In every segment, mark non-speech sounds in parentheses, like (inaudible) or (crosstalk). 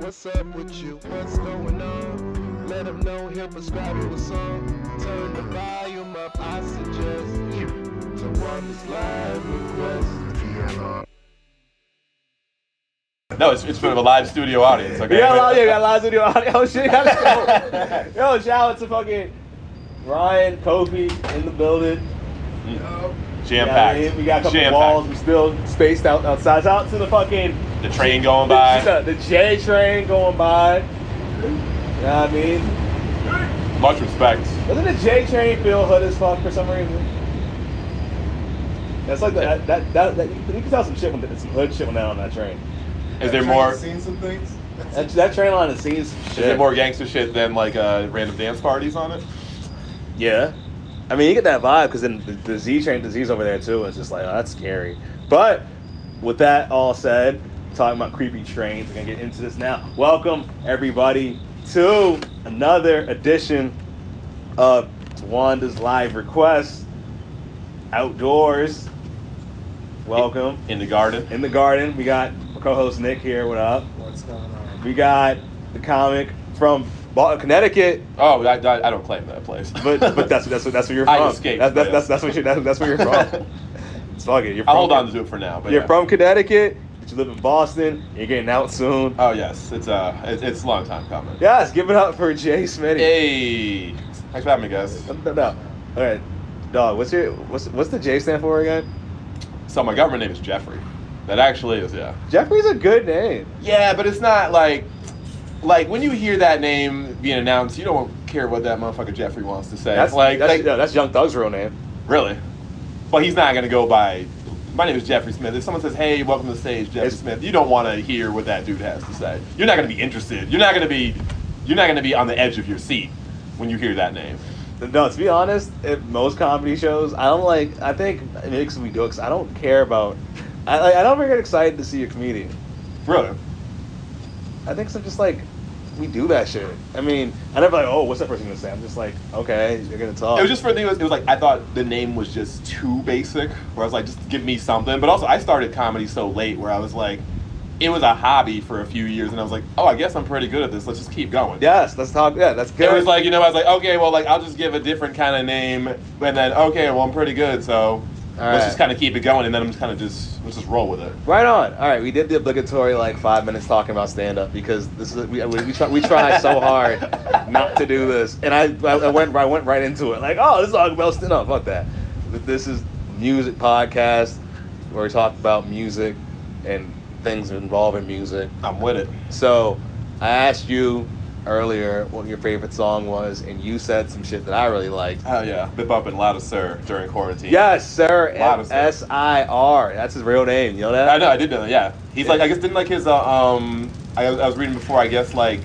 What's up with you? What's going on? Let them know he'll prescribe you a song. Turn the volume up, I suggest. To one this live request. No, it's, it's for the live studio audience. Okay. We got a lot, yeah, we got a live studio audience. (laughs) Oh shit, let's go. (laughs) Yo, shout out to fucking Ryan, Kofi in the building. Mm. Jam You know I packed. mean? We got a couple Jam walls. We still spaced out outside. Out to the fucking The train going by. (laughs) The, the J train going by. You know what I mean? Much respect. Doesn't the J train feel hood as fuck for some reason? That's like the, that, that, that, that you, you can tell some shit when some hood shit when they're on that train. Is there more? Is Seen some things. That, that train line has seen some shit. there more gangster shit than like uh, random dance parties on it? Yeah. I mean, you get that vibe because then the, the Z train, the Z's over there too. It's just like, oh, that's scary. But with that all said, talking about creepy trains, we're going to get into this now. Welcome, everybody, to another edition of Wanda's Live Request Outdoors. Welcome. In the garden. In the garden, we got my co host Nick here. What up? What's going on? We got the comic from Boston, Connecticut. Oh, I, I, I don't claim that place. But but that's that's that's where you're (laughs) from. I escaped, That's that's, that's, that's what you that's, that's where you're from. it's (laughs) fuck it. You're from, I'll hold on to it for now. But You're yeah. from Connecticut. But you live in Boston. You're getting out soon. Oh yes, it's uh, it's, it's a long time coming. Yes, give it up for Jay Smitty. Hey, thanks for having me, guys. No, no, no. All right, dog. What's your what's what's the J stand for again? So my government name is Jeffrey. That actually is, yeah. Jeffrey's a good name. Yeah, but it's not like, like when you hear that name being announced, you don't care what that motherfucker Jeffrey wants to say. That's like, that's, like no, that's Young Thug's real name. really. But he's not gonna go by. My name is Jeffrey Smith. If someone says, "Hey, welcome to the stage, Jeffrey It's- Smith," you don't want to hear what that dude has to say. You're not gonna be interested. You're not gonna be. You're not gonna be on the edge of your seat when you hear that name. No, to be honest, at most comedy shows, I don't like. I think maybe 'cause we do because I don't care about. I like, I don't ever get excited to see a comedian. Really. I think so. Just like we do that shit. I mean, I never like, oh, what's that person gonna say? I'm just like, okay, you're gonna talk. It was just for me. It was, it was like I thought the name was just too basic. Where I was like, just give me something. But also, I started comedy so late where I was like, it was a hobby for a few years, and I was like, oh, I guess I'm pretty good at this. Let's just keep going. yes. Let's talk. Yeah, that's good. It was like you know, I was like, okay, well, like I'll just give a different kind of name, and then okay, well, I'm pretty good, so let's just kind of keep it going, and then I'm just kind of just let's just roll with it. right on. All right, we did the obligatory like five minutes talking about stand up because this is we we, we, try, we try so hard not to do this, and I, I I went I went right into it like, oh, this is all about stand up. Fuck that. This is music podcast where we talk about music and things involving music. I'm with it. So I asked you earlier what your favorite song was, and you said some shit that I really liked. Oh yeah, bip up and loud sir during quarantine. Yes, sir. Loud as Sir. S I R. That's his real name. You know that? I know, I did know that. Yeah, he's like, I guess didn't like his uh, um. I, I was reading before. I guess like,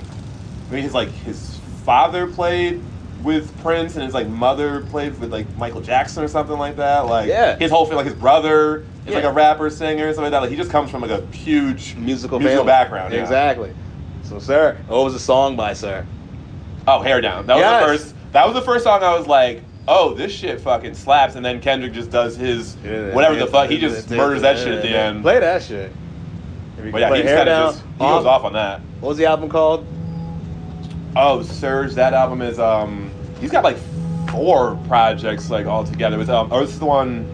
maybe his like his father played with Prince and his like mother played with like Michael Jackson or something like that. Like, Yeah. his whole thing, like his brother is like a rapper, singer, something like that. Like he just comes from like a huge Musical, musical family. background. Yeah. Exactly. So, sir, what was the song by Sir? Oh, hair down. That was Yes. the first. That was the first song I was like. Oh, this shit fucking slaps, and then Kendrick just does his whatever the fuck. He just murders that shit at the end. Play that shit. But yeah, he just Hair kind Down, of just he goes um, off on that. What was the album called? Oh, Surge, that album is um he's got like four projects like all together. With um oh this is the one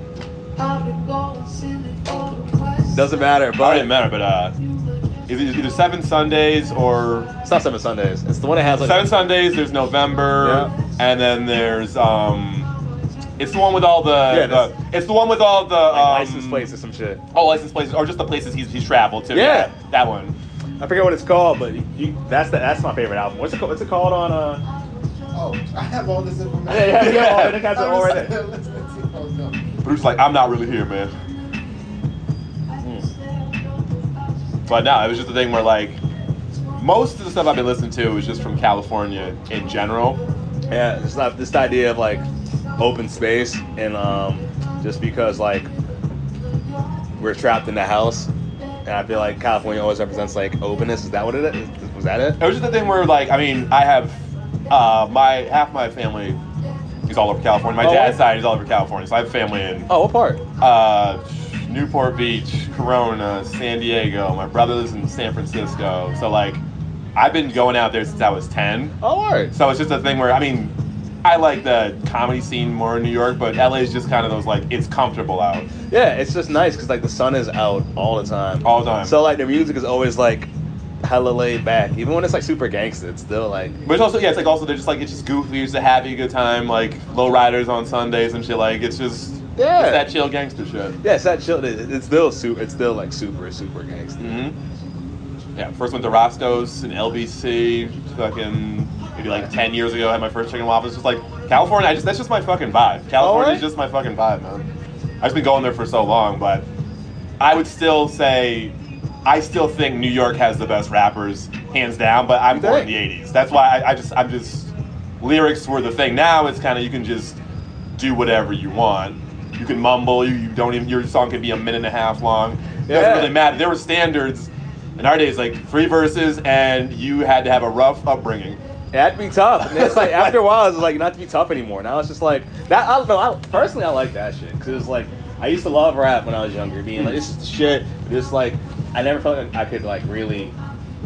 Doesn't matter, I don't but even matter, but uh it's either Seven Sundays or it's not Seven Sundays. It's the one that has like Seven Sundays, there's November, Yeah. and then there's um it's the one with all the, Yeah, the that's- it's the one with all the like, um, license plates or some shit. Oh, license places or just the places he's he's traveled to. Yeah. that one. I forget what it's called, but you, that's the, that's my favorite album. What's it called? What's it called on? Uh, Oh, I have all this information. (laughs) yeah, yeah, yeah, all- it has it all right there. Let's- let's see how it's going. But it's like I'm not really here, man. But no, it was just a thing where like most of the stuff I've been listening to is just from California in general. Yeah, it's not this idea of like open space and um, just because like we're trapped in the house, and I feel like California always represents like openness. Is that what it is? Was that it? It was just a thing where like I mean I have uh, my half my family is all over California. My Oh, dad's what? side is all over California, so I have family in Oh, what part? uh, Newport Beach, Corona, San Diego. My brother lives in San Francisco, so like I've been going out there since I was ten. Oh, all right. So it's just a thing where I mean, I like the comedy scene more in New York, but LA is just kind of those like it's comfortable out Yeah, it's just nice because like the sun is out all the time. all the time. So like the music is always like hella laid back, even when it's like super gangster. It's still like but it's also yeah, it's like also they're just like it's just goofy, it's a happy good time, like low riders on Sundays and shit. Like it's just Yeah. it's that chill gangster shit. yeah, it's that chill. It's still super. It's still like super super gangster. Mm-hmm. Yeah, first went to Roscoe's in LBC, fucking maybe like ten years ago. I Had my first chicken and waffles. Just like California, I just that's just my fucking vibe. California Alright. is just my fucking vibe, man. I've just been going there for so long, but I would still say I still think New York has the best rappers, hands down. But I'm born in the '80s. That's why I, I just I'm just lyrics were the thing. Now it's kind of you can just do whatever you want. You can mumble. You, you don't even your song can be a minute and a half long. It Yeah. doesn't really matter. There were standards in our days, like three verses, and you had to have a rough upbringing. It had to be tough. And it's like after a while, it's like not to be tough anymore. Now it's just like that. I don't know. I, personally, I like that shit because it's like I used to love rap when I was younger, being like this is shit. But it's like I never felt like I could like really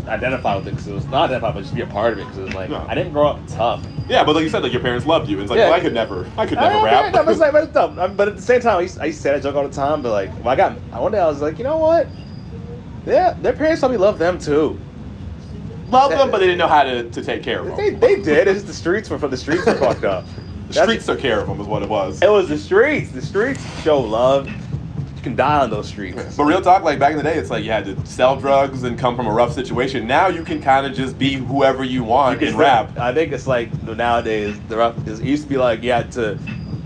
identify with it because it was not identify, but just be a part of it because it was like No. I didn't grow up tough. Yeah, but like you said, like your parents loved you. It's like, Yeah. well, I could never, I could never I- rap. no, but like, but it's dumb. (laughs) Um, But at the same time, I used, I used to say that joke all the time. But like, when I got one day, I was like, you know what? Yeah, their parents probably love them too. Love them, but they didn't know how to, to take care of them. They, they did. It's just the streets were for the streets were fucked up. (laughs) the That's- streets took care of them, is what it was. It was the streets. The streets show love. Can die on those streets. But real talk, like back in the day, it's like you had to sell drugs and come from a rough situation. Now you can kind of just be whoever you want You and rap. I think it's like nowadays the rough. It used to be like you had to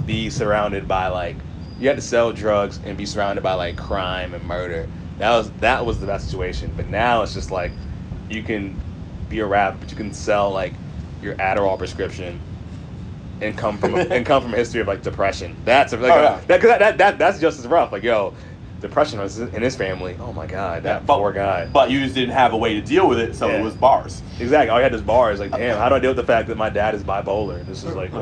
be surrounded by like you had to sell drugs and be surrounded by like crime and murder. That was that was the best situation. But now it's just like you can be a rapper, but you can sell like your Adderall prescription and come from a, (laughs) and come from a history of like depression. That's like, Oh, yeah. that, 'cause that, that that that's just as rough. Like yo, depression was in his family. Oh my god, that but, poor guy. But you just didn't have a way to deal with it, so Yeah. it was bars. Exactly. All you had is bars. Like, damn, how do I deal with the fact that my dad is bipolar? This is like (laughs)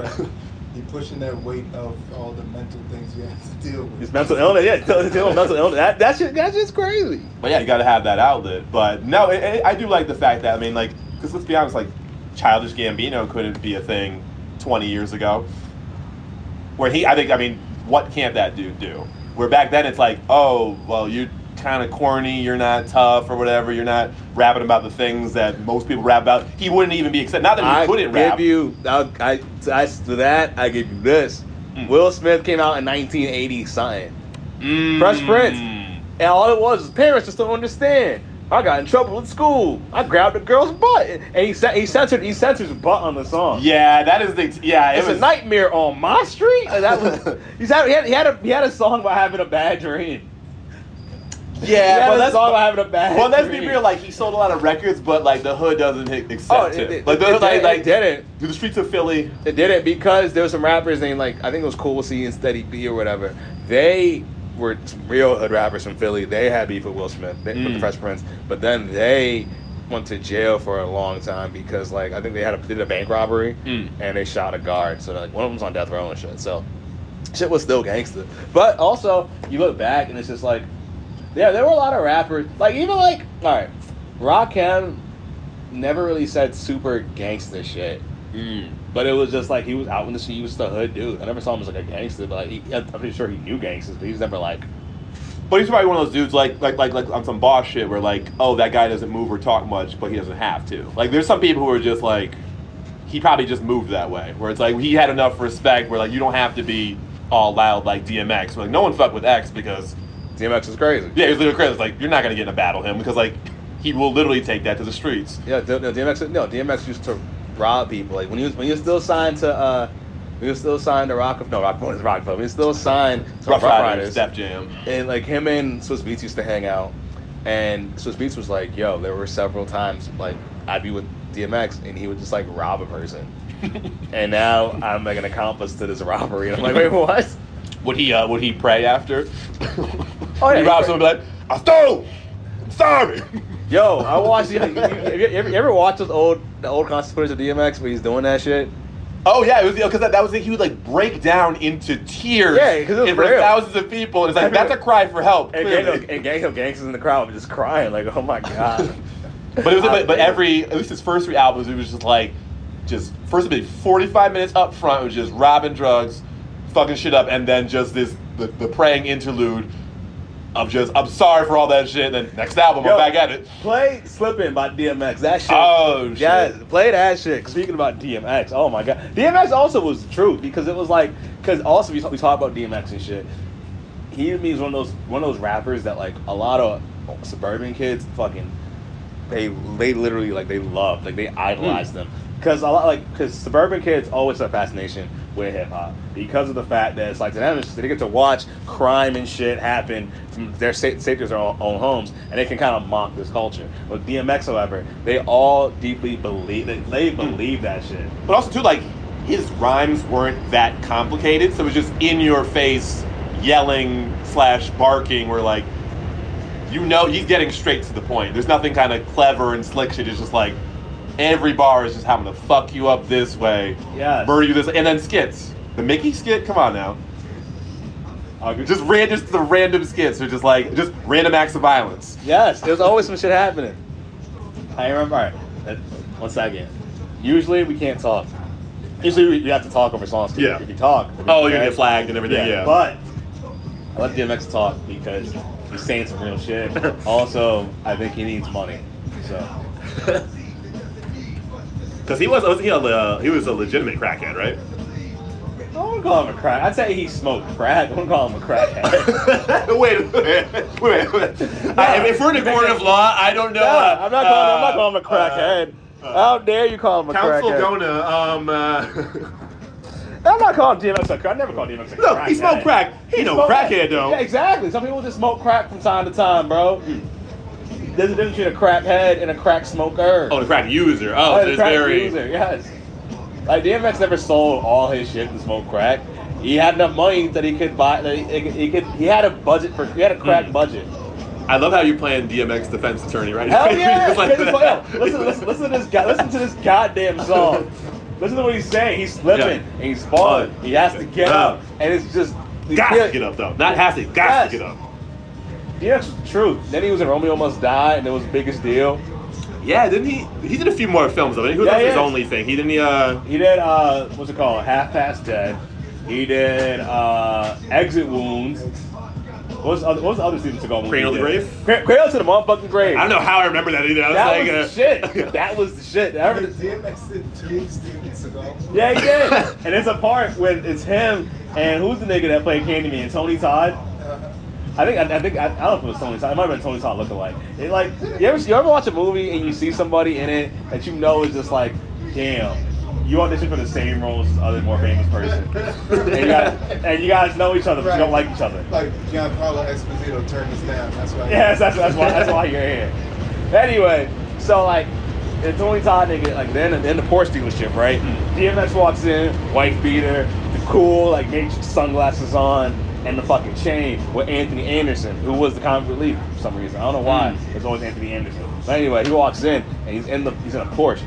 He pushing that weight of all the mental things you have to deal with. it's mental illness. Yeah, dealing mental illness. That that shit, that's just crazy. But yeah, you got to have that outlet. But no, it, it, I do like the fact that I mean, like, because let's be honest, like, childish Gambino couldn't be a thing 20 years ago. Where he, I think, I mean, what can't that dude do? Where back then it's like, oh, well, you're kind of corny, you're not tough or whatever, you're not rapping about the things that most people rap about. He wouldn't even be accepted. Not that he I couldn't give rap. you, I, I, I, to that, I give you this. Mm. Will Smith came out in 1980 something, Mm. Fresh Prince. and all it was was parents just don't understand. I got in trouble at school. I grabbed a girl's butt, and he he censored he censored his butt on the song. Yeah, that is the yeah. It It's was a nightmare on my street. That was (laughs) he's had, he had he had a he had a song about having a bad dream. Yeah, well, a that's song about having a bad. well, let's be real. Like he sold a lot of records, but like the hood doesn't hit- accept Oh, it, it, like the it, hood, like, it like didn't. the streets of Philly. It didn't because there were some rappers named like I think it was Cool C and Steady B or whatever. They were some real hood rappers from Philly. They had beef with Will Smith, they, with the Mm. Fresh Prince, but then they went to jail for a long time because like I think they had a, did a bank robbery Mm. and they shot a guard. So like one of them's on death row and shit. So shit was still gangster. But also you look back and it's just like yeah, there were a lot of rappers like even like all right, Rakim never really said super gangster shit. But it was just like he was out in the street. He was the hood dude. I never saw him as like a gangster, but like he, I'm pretty sure he knew gangsters, but he's never like. But he's probably one of those dudes like like like like on some boss shit where like oh that guy doesn't move or talk much, but he doesn't have to. Like there's some people who are just like he probably just moved that way where it's like he had enough respect where like you don't have to be all loud like DMX. Like no one fuck with X because DMX is crazy. yeah, he's literally crazy. It's like you're not gonna get in a battle him because like he will literally take that to the streets. Yeah, no, DMX. No, DMX used to rob people. Like when he was when he was still signed to uh, he was still signed to Rock. Of No, Rock is Rock. He was still signed to Rough Ruff Ryders, Ryders. Step Jam. And like him and Swizz Beatz used to hang out, and Swizz Beatz was like, "Yo, there were several times like I'd be with DMX, and he would just like rob a person." (laughs) and now I'm like an accomplice to this robbery, and I'm like, "Wait, what?" Would he uh, would he pray after? Oh, yeah, he he robs someone and be like, I stole. I'm sorry. Yo, I watched. You, you, you, ever, watch those old the old concert footage of DMX where he's doing that shit? Oh yeah, it was because that, that was it. He would like break down into tears. Yeah, it in front of thousands of people. And it's like that's a cry for help. And gang, and gang of gangsters in the crowd were just crying like, "Oh my god!" (laughs) But it was, but, but every at least his first three albums, it was just like, just first maybe forty five minutes up front, it was just robbing drugs, fucking shit up, and then just this the, the praying interlude of just I'm sorry for all that shit. And then next album, Yo, I'm back at it. Play "Slippin" by DMX. That shit. Oh, shit. Yeah, play that shit. Speaking about DMX, oh my god, DMX also was the truth because it was like because also we talk, we talk about DMX and shit. He to me is one of those one of those rappers that like a lot of suburban kids fucking they they literally like they love like they idolize hmm. them because a lot like because suburban kids always have fascination with hip hop because of the fact that it's like to them they get to watch crime and shit happen from their sa- safety of their own, own homes and they can kind of mock this culture. With DMX, however, they all deeply believe they, they believe that shit. But also too, like his rhymes weren't that complicated, so it was just in your face, yelling slash barking. Where like, you know, he's getting straight to the point. There's nothing kind of clever and slick shit. It's just like every bar is just having to fuck you up this way, Yes. murder you this, and then skits. The Mickey skit, come on now. Uh, Just random, just the random skits are just like just random acts of violence. Yes, there's always some shit happening. I remember. All right, that- one second. Usually we can't talk. Usually we, we have to talk over songs. 'cause Yeah. If you talk, Oh, you're gonna get flagged and everything. Yeah. But I let DMX talk because he's saying some real shit. (laughs) also, I think he needs money. So (laughs) Because he was, was he, a, uh, he was a legitimate crackhead, right? I wouldn't call him a crack. I'd say he smoked crack. I wouldn't call him a crackhead. (laughs) wait, wait, wait, wait. wait. I, if we're in a court of law, I don't know. no, uh, I'm not calling. I'm not uh, calling him a crackhead. uh, How dare you call him a Council crackhead? Gona, um, uh, (laughs) I'm not calling DMX a crack. I never called DMX a crack. Look, he smoked crack. He no smoked- crackhead, though. Yeah, exactly. Some people just smoke crack from time to time, bro. There's a difference between a crackhead and a crack smoker. oh, the crack user. Oh, Oh, the crack very. user, yes. Like DMX never sold all his shit to smoke crack. He had enough money that he could buy. That he, he could. He had a budget for. He had a crack Mm. budget. I love how you're playing DMX defense attorney right Hell now. (laughs) yeah! Like Because it's that. like, yo, (laughs) listen, listen, listen to this guy. Listen to this goddamn song. Listen to what he's saying. He's slipping Yeah. and he's falling. He has to get up, and it's just. Got to get up though. Not has to. Got Yes. to get up. DMX was the truth. Then he was in Romeo Must Die, and it was the biggest deal. Yeah, didn't he? He did a few more films I though. He was Yeah, his only thing. He didn't. He, uh, He did uh what's it called? Half Past Dead. He did uh Exit Wounds. What was other, what was the other Steven Seagal movie? Cradle to the? Grave? Cra- Cradle to the motherfucking grave. I don't know how I remember that either. I was That like, was uh, (laughs) the shit. That was the shit. I remember the- DMX did two Steven Seagal. yeah, he did. (laughs) and it's a part when it's him and who's the nigga that played Candyman? Tony Todd. I think I, I think I, I don't know if it was Tony Todd. It might have been Tony Todd lookalike. It like you ever you ever watch a movie and you see somebody in it that you know is just like, damn, you audition for the same role as this other more famous person, and you guys, and you guys know each other, but you don't like each other. Like Giancarlo Esposito turned us down. That's why. Yes, that's that's why that's why you're here. Anyway, so like. And Tony Todd nigga, like then in the Porsche dealership, right? Mm-hmm. DMX walks in, white beater, the cool like matrix sunglasses on, and the fucking chain with Anthony Anderson, who was the comic relief for some reason. I don't know why. Mm. It's always Anthony Anderson. But anyway, he walks in and he's in the he's in a Porsche,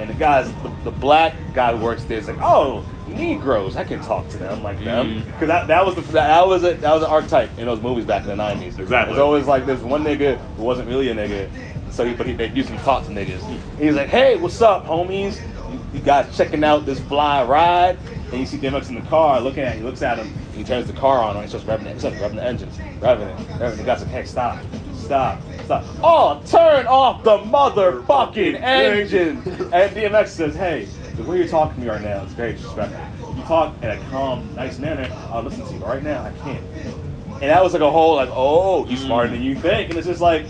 and the guys the, the black guy who works there is like, oh, Negroes, I can talk to them like them, mm. because that, that was the that was a, that was an archetype in those movies back in the nineties. Exactly. It's always like there's one nigga who wasn't really a nigga, so he but he they used to talk to niggas. He's like, hey, what's up, homies? You, you guys checking out this fly ride? And you see DMX in the car looking at. Him. He looks at him. He turns the car on. and He starts revving it. He starts revving the engines, revving it, revving. it. The guy's like, hey, stop, stop, stop. Oh, turn off the motherfucking engine. And DMX says, hey, the way you're talking to me right now is very disrespectful. You talk in a calm, nice manner. I'll listen to you. Right now, I can't. And that was like a whole like, oh, he's smarter than you think. And it's just like,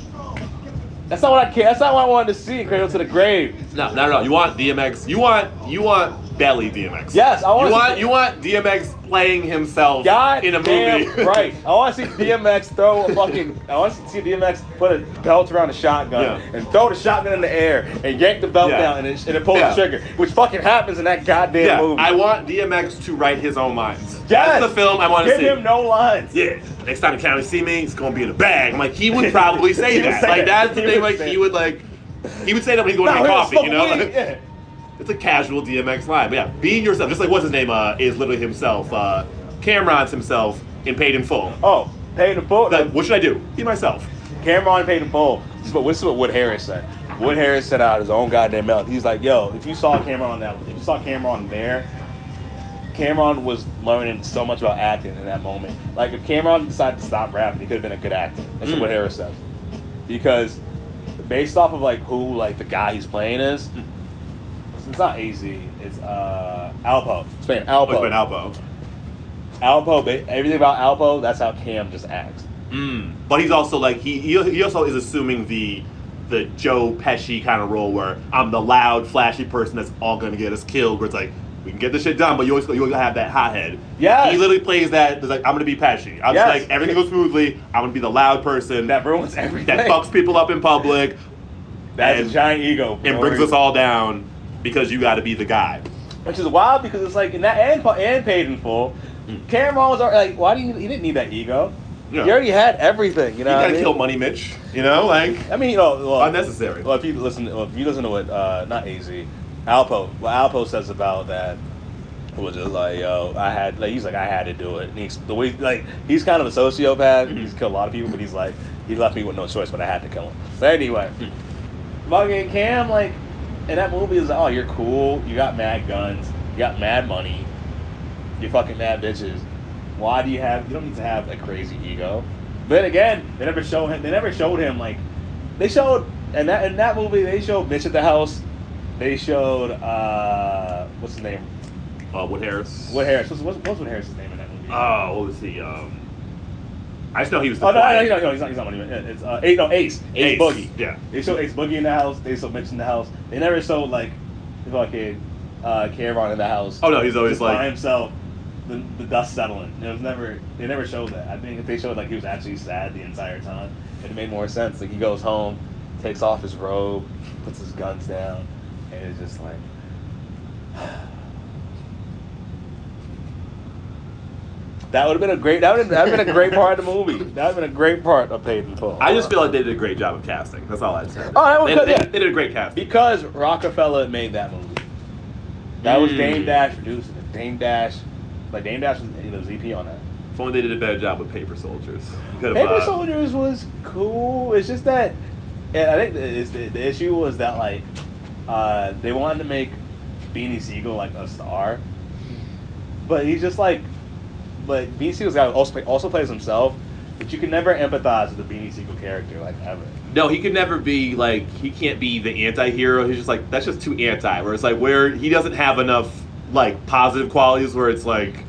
that's not what I care. That's not what I wanted to see. Cradle to the grave. No, at all. You want DMX. You want you want belly DMX. Yes, I wanna You want you want DMX playing himself God in a movie. right. (laughs) I want to see DMX throw a fucking. I want to see DMX put a belt around a shotgun Yeah. and throw the shotgun in the air and yank the belt Yeah. down and it, and it pulls Yeah. the trigger, which fucking happens in that goddamn movie. I want DMX to write his own lines. Yes. That's the film I want to see. Give him no lines. Yeah. Next time you see me, it's gonna be in a bag. I'm like, he would probably say that. say like that. that's the He thing. Like he would like, he would say that when he's going No, to get coffee. You know, weed, yeah. it's a casual DMX line. But yeah, being yourself, just like what's his name uh, is literally himself. Uh, Cam'ron's himself in Paid in Full. Oh, paid in full. Like, what should I do? Be myself. Cam'ron paid in full. This is what, this is what Wood Harris said. Wood Harris said out his own goddamn mouth. He's like, yo, if you saw Cam'ron on that, if you saw Cam'ron there, Cam'ron was learning so much about acting in that moment. Like if Cam'ron decided to stop rapping, he could have been a good actor. That's Mm. what Harris says. Because based off of like who like the guy he's playing is, it's not AZ. It's uh Alpo. It's playing Alpo. Oh, it's been Alpo. Alpo. Everything about Alpo. That's how Cam just acts. Mm. But he's also like he he he also is assuming the the Joe Pesci kind of role where I'm the loud, flashy person that's all gonna get us killed. Where it's like we can get this shit done, but you always you always have that hothead. Yeah. He literally plays that. Like I'm gonna be Pesci. I'm Yes. just like everything goes smoothly. I'm gonna be the loud person That ruins everything. that fucks people up in public That's and- a giant ego. and brings us all down because you got to be the guy. Which is wild because it's like in that and and paid in full. Mm. Cam'ron was already like, why do you? He didn't need that ego. Yeah. He already had everything. You You know. I gotta mean? kill Money Mitch. You know, like I mean, you know, well, unnecessary. Well, if you listen, well, if you listen to what uh, not AZ, Alpo, what Alpo says about that was just like, yo, I had, like, he's like, I had to do it. And he's the way, like, he's kind of a sociopath. He's killed a lot of people, but he's like, he left me with no choice, but I had to kill him. But anyway, fucking Cam, like, in that movie is, oh, you're cool, you got mad guns, you got mad money, you fucking mad bitches. Why do you have? You don't need to have a crazy ego. But again, they never show him. They never showed him like they showed and that in that movie they showed Mitch at the house. They showed uh what's his name? uh, Wood Harris. What Harris? What's, what's, what's Wood Harris' name in that movie? Oh, what was he? Um, I just know he was. The oh no, no, no, no, he's not. He's not money. It's uh, Ace, no Ace, Ace, Ace, Boogie. yeah. They showed Ace Boogie in the house. They showed Mitch in the house. They never showed like fucking uh, Cam'ron in the house. Oh no, he's always just by himself. The, the dust settling. It was never. They never showed that. I think if they showed like he was actually sad the entire time, it made more sense. Like he goes home, takes off his robe, puts his guns down, and it's just like. (sighs) That would have been a great. That would have been a great part of the movie. That would have been a great part of Paid in Full. I just feel like they did a great job of casting. That's all I'd say. Oh, that was they, they- yeah. they did a great cast because Roc-A-Fella made that movie. That was Mm. Dame Dash producing it. Dame Dash, like Dame Dash was, he was EP on that. If only they did a better job with Paper Soldiers. Paper uh, Soldiers was cool. It's just that, and I think the, the, the issue was that like uh, they wanted to make Beanie Sigel like a star, but he's just like, but Beanie Sigel's guy also play, also plays himself, but you can never empathize with the Beanie Sigel character like ever. No, he could never be like he can't be the anti-hero. He's just like that's just too anti. Where it's like where he doesn't have enough like positive qualities. Where it's like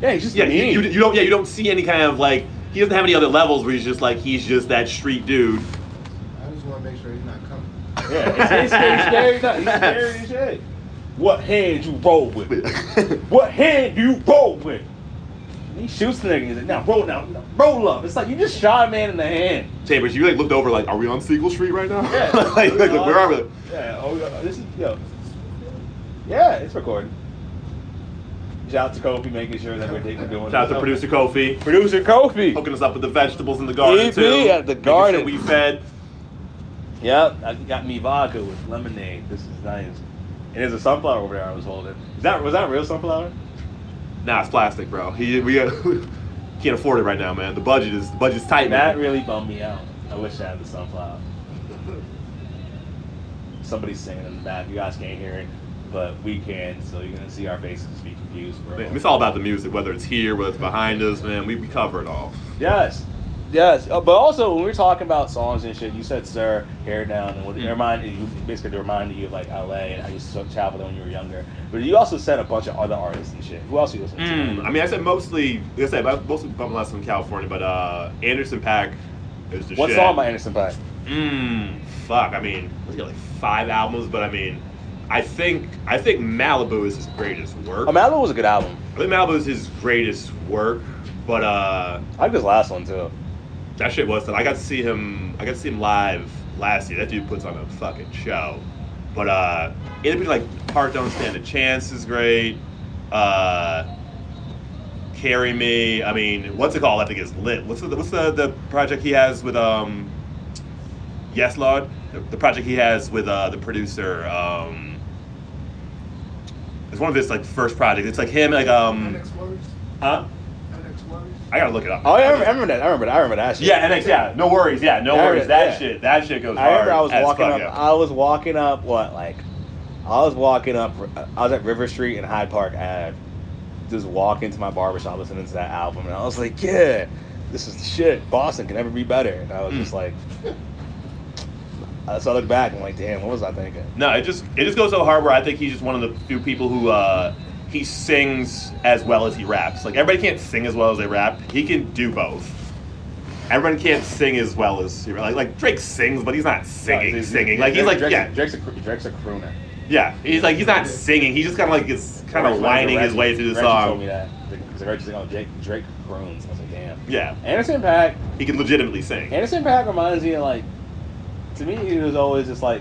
Yeah, he's just yeah, you, you don't yeah you don't see any kind of like he doesn't have any other levels where he's just like he's just that street dude. I just want to make sure he's not coming. Yeah, it's, it's, it's scary. He's scary as shit. What hand you roll with? What hand do you roll with? And he shoots the nigga. He's like, now roll now, roll up. It's like you just shot a man in the hand. Chambers, you like looked over like, are we on Siegel Street right now? Yeah. (laughs) like, like, where are we? Yeah. Oh, this is yo. Yeah, it's recording. Shout out to Kofi making sure that we're we're doing. Shout out to producer Kofi Producer Kofi. hooking us up with the vegetables in the garden EP too. at the garden. Sure we fed. Yep, I got me vodka with lemonade. This is nice. And there's a sunflower over there I was holding. Is that was that real sunflower? Nah, it's plastic, bro. He we uh, got, (laughs) can't afford it right now, man. The budget is the budget's tight, That man. really bummed me out. I wish I had the sunflower. (laughs) Somebody's singing in the back. You guys can't hear it, but we can. So you're gonna see our faces be confused, bro. Man, it's all about the music, whether it's here, whether it's behind us, man. We, we cover it all. Yes, yes. Uh, but also when we were talking about songs and shit, you said "Sir," "Hair Down," and what Mm. it reminded you basically to remind you of like LA and how you used to travel there when you were younger. But you also said a bunch of other artists and shit. Who else you listen to? Mm, I mean, I said mostly, like I said, mostly bumping less from California, but uh, Anderson Paak is the what shit. song by Anderson Paak? Mmm, fuck. I mean, he's got like five albums, but I mean, I think I think Malibu is his greatest work. Oh, Malibu was a good album. I think Malibu is his greatest work, but uh, I like this last one too. That shit was. I got to see him. I got to see him live last year. That dude puts on a fucking show. But uh, it'd be like Heart Don't Stand a Chance is great. Uh, Carry Me. I mean, what's it called? I think it's lit. What's the what's the, the project he has with um? Yes, Lord. The, the project he has with uh the producer um. It's one of his like first projects. It's like him like um. Huh? I gotta look it up. Oh, yeah, I remember, I remember that. I remember that. I remember that shit. Yeah, NX. Yeah, no worries. Yeah, no worries. That yeah. shit. That shit goes I hard. remember I was walking up. I was walking up. What like? I was walking up. I was at River Street in Hyde Park Ave, just walking to my barbershop listening to that album, and I was like, yeah, this is the shit. Boston can never be better. And I was Mm. just like, so I look back and I'm like, damn, what was I thinking? No, it just it just goes so hard where I think he's just one of the few people who uh, he sings as well as he raps. Like everybody can't sing as well as they rap. He can do both. Everyone can't sing as well as he like like Drake sings, but he's not singing, No, he's- singing. Like he's like Drake's, yeah, Drake's a, Drake's a crooner. yeah. He's like he's not singing. He's just kind of like is kind of whining his way through the Reggie told me that because Reggie's like, oh, Jake, Drake croons. I was like, damn. Yeah, Anderson Paak. he can legitimately sing. Anderson Paak reminds me of like, to me, he was always just like,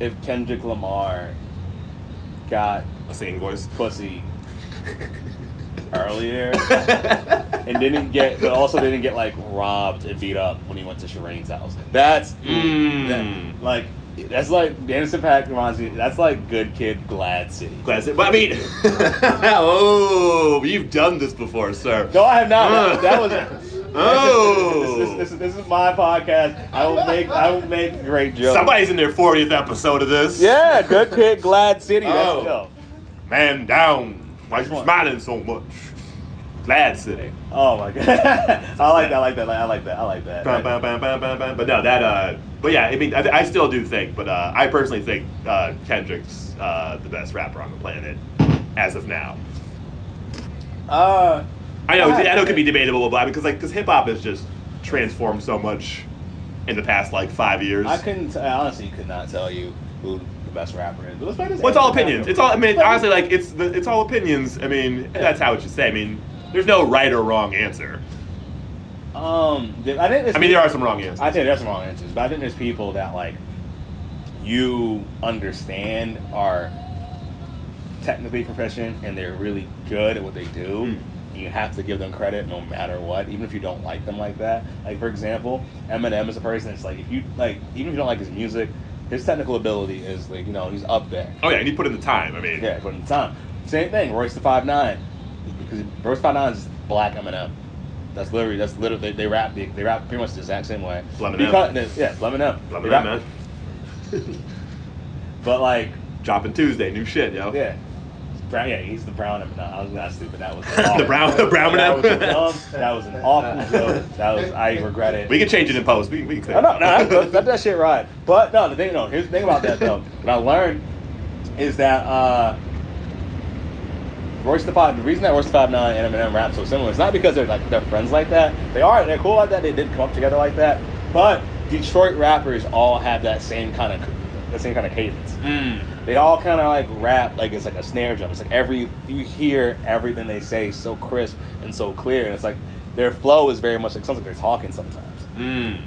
if Kendrick Lamar got Singing voice. pussy (laughs) earlier and didn't get, but also didn't get like robbed and beat up when he went to Sherane's house. That's Mm. that- like that's like Anderson Paak reminds me. That's like good kid, glad city. Classic. But I mean, (laughs) oh, you've done this before, sir. No, I have not. That, that was. (laughs) Oh. This is, this, is, this is my podcast. I will make I will make great jokes. Somebody's in their 40th episode of this. Yeah, good kid, glad city. Oh. Let's go. Man down. Why you smiling so much? Glad City. Oh my god, (laughs) I like that. I like that. I like that. I like that. Bam, bam, bam, bam, bam, bam. But no, that. Uh, but yeah, I mean, I, I still do think, but uh, I personally think uh, Kendrick's uh, the best rapper on the planet as of now. Uh, I know. I know, it could be debatable, but because like, because hip hop has just transformed so much in the past like five years. I couldn't. I honestly could not tell you who the best rapper is. But let's make this Well, it's all opinions. It's all. I mean, honestly, like it's the, it's all opinions. I mean, that's how it should say. I mean, there's no right or wrong answer. Um, I think. I mean, there are some wrong answers. I think there's some wrong answers, but I think there's people that like you understand are technically proficient and they're really good at what they do. Mm. You have to give them credit no matter what, even if you don't like them like that. Like for example, Eminem is a person that's like if you like even if you don't like his music, his technical ability is like you know he's up there. Oh yeah, and he put in the time. I mean, Yeah, put in the time. Same thing, Royce the Five Nine. Because Royce Five Nine is black Eminem. That's literally that's literally they, they rap they, they rap pretty much the exact same way. Lemon Because- Yeah, Eminem. love They it, rap- man. (laughs) But like, Dropping Tuesday, new shit, yo. yeah. Brown, yeah, he's the brown Eminem. No, I was not stupid. That was (laughs) The brown- the brown that was, a Eminem. dumb, (laughs) that was an awful (laughs) joke. That was I regret it. We can change it in post. We, we can. No, no, no, let, let that shit ride. But no, the thing, no, here's the thing about that though. What I learned is that uh, Royce the Five. The reason that Royce the Five Nine and Eminem rap so similar is not because they're like they're friends like that. They are, they're cool like that. They did come up together like that. But Detroit rappers all have that same kind of the same kind of cadence. Mm. They all kind of like rap like it's like a snare drum. It's like every you hear everything they say so crisp and so clear, and it's like their flow is very much like something they're talking sometimes. Mm.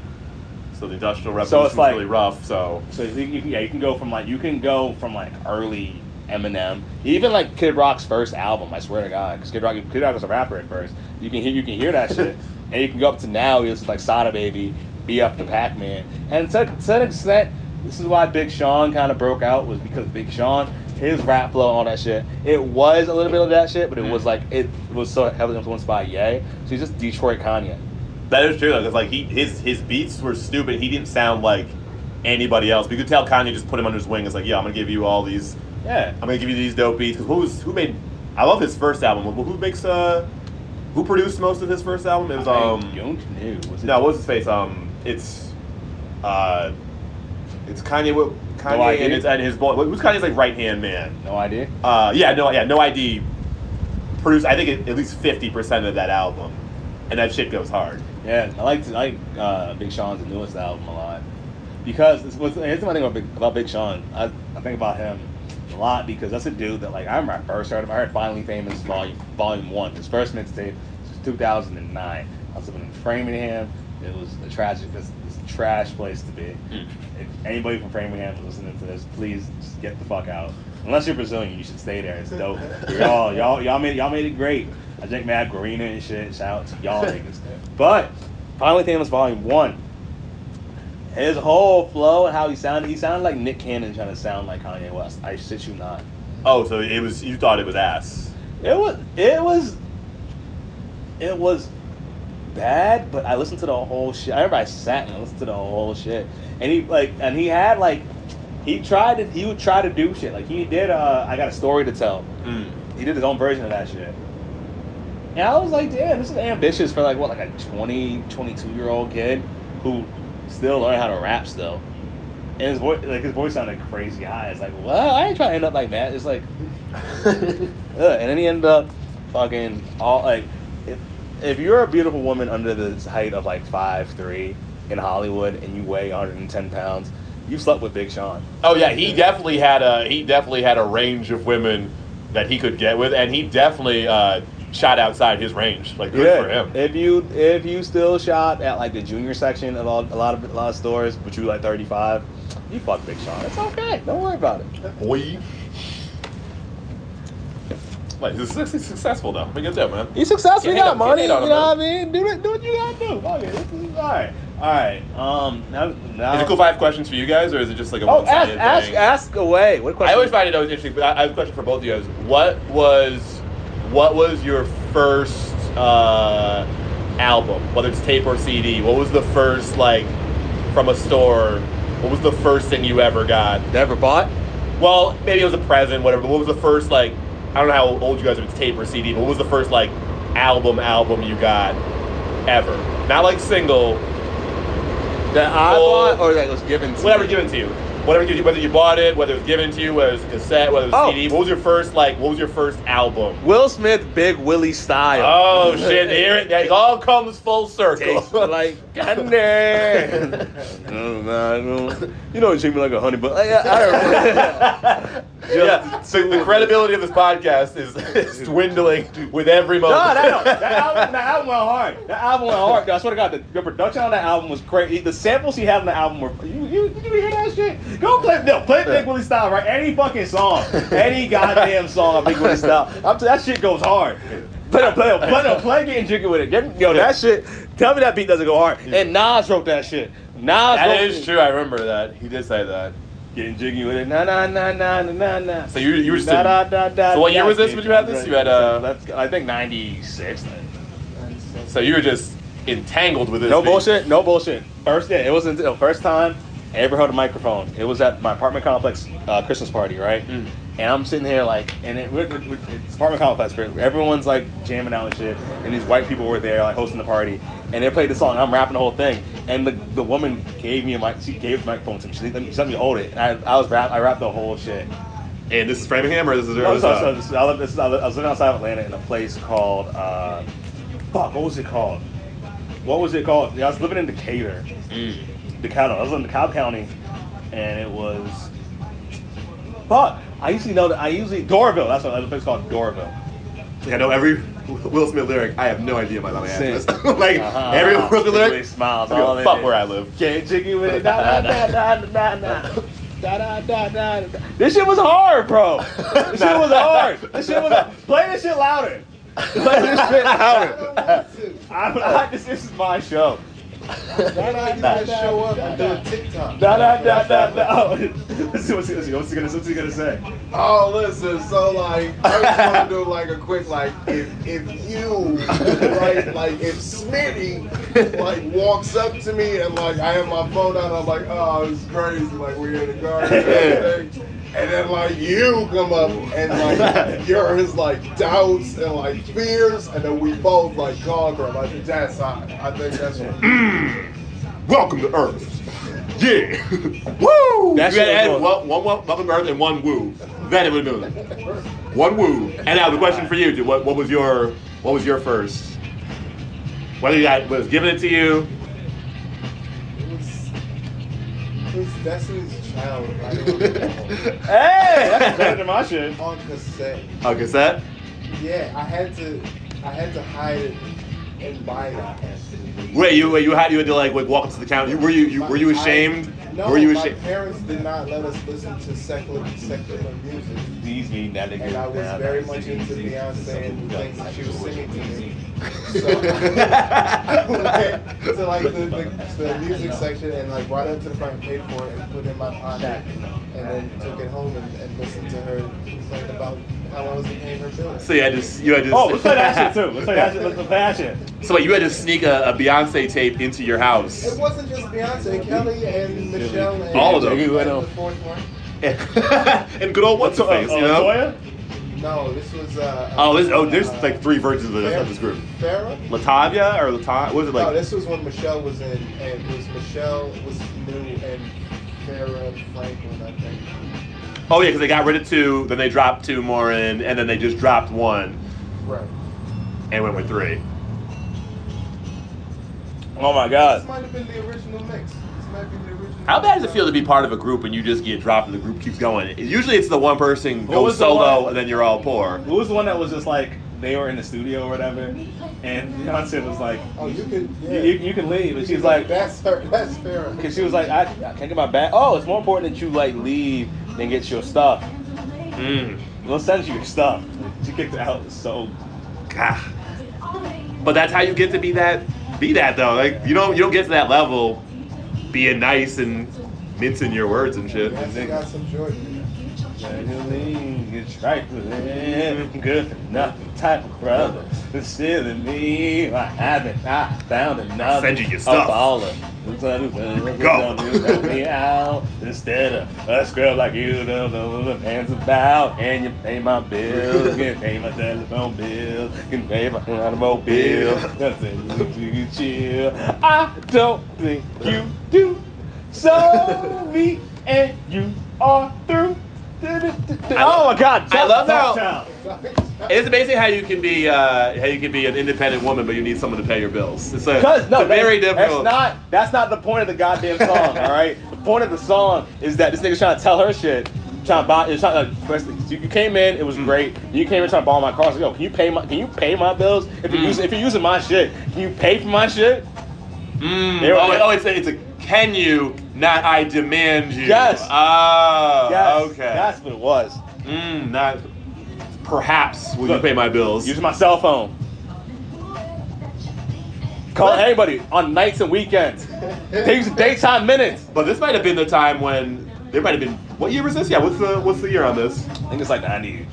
So the industrial revolution So it's like- really rough. So So you, you, yeah, you can go from like you can go from like early Eminem, even like Kid Rock's first album. I swear to God, because Kid Rock, Kid Rock was a rapper at first. You can hear you can hear that (laughs) shit, and you can go up to now. Was like Sada Baby, Be Up to Pac Man, and to, to an extent, this is why Big Sean kind of broke out was because Big Sean, his rap flow, and all that shit. It was a little bit of that shit, but it was like it was so heavily influenced by Ye. So he's just Detroit Kanye. that is true. Though, because like he his his beats were stupid. He didn't sound like anybody else. But you could tell Kanye just put him under his wing. It's like, yeah, I'm gonna give you all these. Yeah. I'm gonna give you these dope beats. who's who made? I love his first album. Who who makes uh? Who produced most of his first album? It was I um. don't know. Was it No, what's his face? Um, it's uh, it's Kanye. with Kanye ID? and it's and his boy. Who's Kanye's like right hand man? No idea. Uh, yeah, no, yeah, no ID. Produced, I think at, least fifty percent of that album, and that shit goes hard. Yeah, I like I like uh, Big Sean's newest album a lot because it's, what's, here's my thing about Big, about Big Sean. I, I think about him a lot because that's a dude that like I remember I first heard him. I heard Finally Famous Volume Volume One. His first mixtape was 2009. I was living in Framingham. It was a tragic, a trash place to be. Mm. If anybody from Framingham is listening to this, please just get the fuck out. Unless you're Brazilian, you should stay there. It's dope. (laughs) y'all, y'all, y'all made y'all made it great. I drink Mad Guarina and shit. Shout out to y'all niggas. But Finally Famous Volume One. His whole flow and how he sounded, he sounded like Nick Cannon trying to sound like Kanye West. I shit you not. Oh, so it was you thought it was ass. It was it was it was bad, but I listened to the whole shit. I remember I sat and listened to the whole shit, and he like, and he had like, he tried to, he would try to do shit. Like he did. uh I got a story to tell. Mm. He did his own version of that shit. And I was like, damn, this is ambitious for like what, like a 20, 22 year old kid who still learned how to rap still. And his voice, like his voice sounded crazy high. It's like, well, I ain't trying to end up like that. It's like, (laughs) and then he ended up fucking all like, if, you're a beautiful woman under the height of like five three in Hollywood and you weigh 110 pounds, you slept with Big Sean. Oh yeah, he definitely had a he definitely had a range of women that he could get with, and he definitely uh, shot outside his range. Like good for him. If you if you still shop at like the junior section of all, a lot of a lot of stores, but you like 35, you fuck Big Sean. It's okay. Don't worry about it. Boy. Like, he's he's successful though. Look at that, man. He's successful. He got on- money. You know him, what I mean? Do it. Do what you gotta do. Okay, this is all right. All right. Um. Now. now Is it cool if I have questions for you guys, or is it just like a Oh, ask ask ask away. What question? I always find it always interesting. But I I have a question for both of you guys. What was what was your first uh, album, whether it's tape or CD? What was the first like from a store? What was the first thing you ever got? never bought. Well, maybe it was a present, whatever. But what was the first like? I don't know how old you guys are. It's tape or CD, but what was the first like album album you got ever? Not like single, That I bought or that was given to whatever me? given to you. Whatever you, whether you bought it, whether it was given to you, whether it was a cassette, whether it was Oh. CD. What was your first like? What was your first album? Will Smith, Big Willie style. Oh shit! Here it, it (laughs) all comes full circle. Tastes like (laughs) candy. (laughs) no, no, no. You know, you treat me like a honey, but like, I, I yeah. So the credibility of this podcast is, (laughs) is dwindling with every No, moment. that, that, (laughs) album, that album went hard. That album went hard. I swear to God, the, the production on that album was crazy. The samples he had on the album were. You, you, did you hear that shit? Go play, no, play Big Willie style, right? Any fucking song, any (laughs) goddamn song of Big Willie style. I'm t- that shit goes hard. Play, play, play, it, play, getting jiggy with it. Get, yo, that shit. Tell me that beat doesn't go hard. And Nas wrote that shit. Nas That is true. I remember that. He did say that. Getting jiggy with it. Na na na na na na na. So you you were still. da, da, da, So what year was this when you had this? You had, uh, That's, I think '96. So you were just entangled with this. No bullshit. No bullshit. First day. It wasn't the first time I ever held a microphone. It was at my apartment complex uh, Christmas party, right? Mm. And I'm sitting here like, and it, we're- we're- it's apartment complex. Everyone's like jamming out and shit, and these white people were there like hosting the party, and they played the song. I'm rapping the whole thing, and the, the woman gave me a mic. She gave the microphone to me. She let me, she let me hold it, and I, I was rap. I rapped the whole shit. And this is Framingham or this is No, this, so, uh, so, so I, live, this is, I was living outside of Atlanta in a place called, uh, fuck, what was it called? What was it called? Yeah, I was living in Decatur. mm. DeKalb. I was in DeKalb County, and it was, fuck. I usually know that. I usually Doraville. That's what a place called Doraville. Yeah, I know every Will Smith lyric. I have no idea my my address. (laughs) like Uh-huh. every Will Smith Really lyric. smiles. I don't all give a fuck where I live. Get jiggy with it. Da, da, da, da, (laughs) da, da, da. Da, da. This shit was hard, bro. This shit was (laughs) hard. This shit was. Play this shit louder. Play this shit louder. I, I, this, this is my show. Why not you guys show up and do a TikTok? Da da da da da. Oh, let's see what's, let's see, what's he gonna what's he gonna say? Oh, listen. So like, I just want to do like a quick like, if if you right, like if Smitty like walks up to me and like I have my phone out, I'm like, oh, it's crazy. Like we're in the garden and everything. And then like you come up and like (laughs) you're his like doubts and like fears, and then we both like conquer. 'em. I think that's hot. I think that's what. Mm. Welcome to Earth. Yeah. (laughs) Woo. That you shit gotta add was- one, one, one welcome to Earth and one woo. Then it would move. One woo. And now the question for you: dude, What what was your what was your first? Whether you got was given it to you? It was, it was Destiny's Child right (laughs) Hey, that's (laughs) better than my shit. on cassette. A cassette. Yeah, I had to, I had to hide it and buy it. Wait, you wait, you had you had to like, like walk up to the counter. Were you, you were you ashamed? No, Were you my parents did not let us listen to secular secular music, These mean that and I was very much into singing Beyonce and some things that she was singing to me. So, (laughs) So I went to like the, the, the (laughs) music section and like brought it up to the front and paid for it and put it in my pocket, and then took it home and, and listened to her complain about how I wasn't paying her bills. So you had to, you had to. oh, let's play that shit too. Let's play that (laughs) shit. Let's play that shit. So wait, you had to sneak a, a Beyonce tape into your house. It wasn't just Beyonce, Kelly and Michelle and All of them. and Went on. the fourth one. and good old what's the face, Uh, you uh, know? Toya? No, this was. Uh, Oh, this oh, there's uh, like three versions of this, of this group. Farrah. Latavia or Latavia? What was it like? no, this was when Michelle was in, and it was Michelle was new and Farrah Franklin, I think. Oh yeah, because they got rid of two, then they dropped two more in, and then they just dropped one Right. and went with three. Oh my God. This might have been the original mix. This might be the original. How bad does it feel to be part of a group and you just get dropped and the group keeps going? Usually it's the one person What goes was solo one- and then you're all poor. Who was the one that was just like they were in the studio or whatever, and Beyonce was like, Oh, you could. you, Yeah. you, you can leave, and she's like, that's her. That's Farrah. Cause she was like, I, I can't get my bag. Oh, it's more important that you like leave than get your stuff. Mm. We'll send you your stuff. She kicked out so. God. But that's how you get to be that be that though. Like you don't you don't get to that level being nice and mincing your words and shit. Yes, you got some Jordan. It's trifling, good for nothing type of brother. It's still in me. I haven't I found another. Send you your stuff. Go. Me out instead of a scrub like you don't know what the man's about. And you pay my bills, can pay my telephone bills, can pay my automobile. (laughs) Nothing you can chill. I don't think you do. So (laughs) me and you are through. Oh my God! I love how- It's amazing how you can be uh, how you can be an independent woman, but you need someone to pay your bills. It's a, Because no, very difficult. That's not that's not the point of the goddamn song. (laughs) all right, the point of the song is that this nigga's trying to tell her shit. Trying to buy, it's trying to, firstly, you came in, it was Mm. great. You came in trying to borrow my car. So, yo, can you pay my, can you pay my bills? If you're Mm. using, if you're using my shit, can you pay for my shit? Mm. They were- oh, oh, it's a, it's a can you, not I demand you. Yes. Oh, Yes, okay. that's what it was. Mm, not perhaps will Look, you pay my bills? Use my cell phone. Call What? anybody on nights and weekends. Takes daytime minutes. But this might have been the time when there might have been. What year was this? Yeah, what's the what's the year on this? I think it's like 90.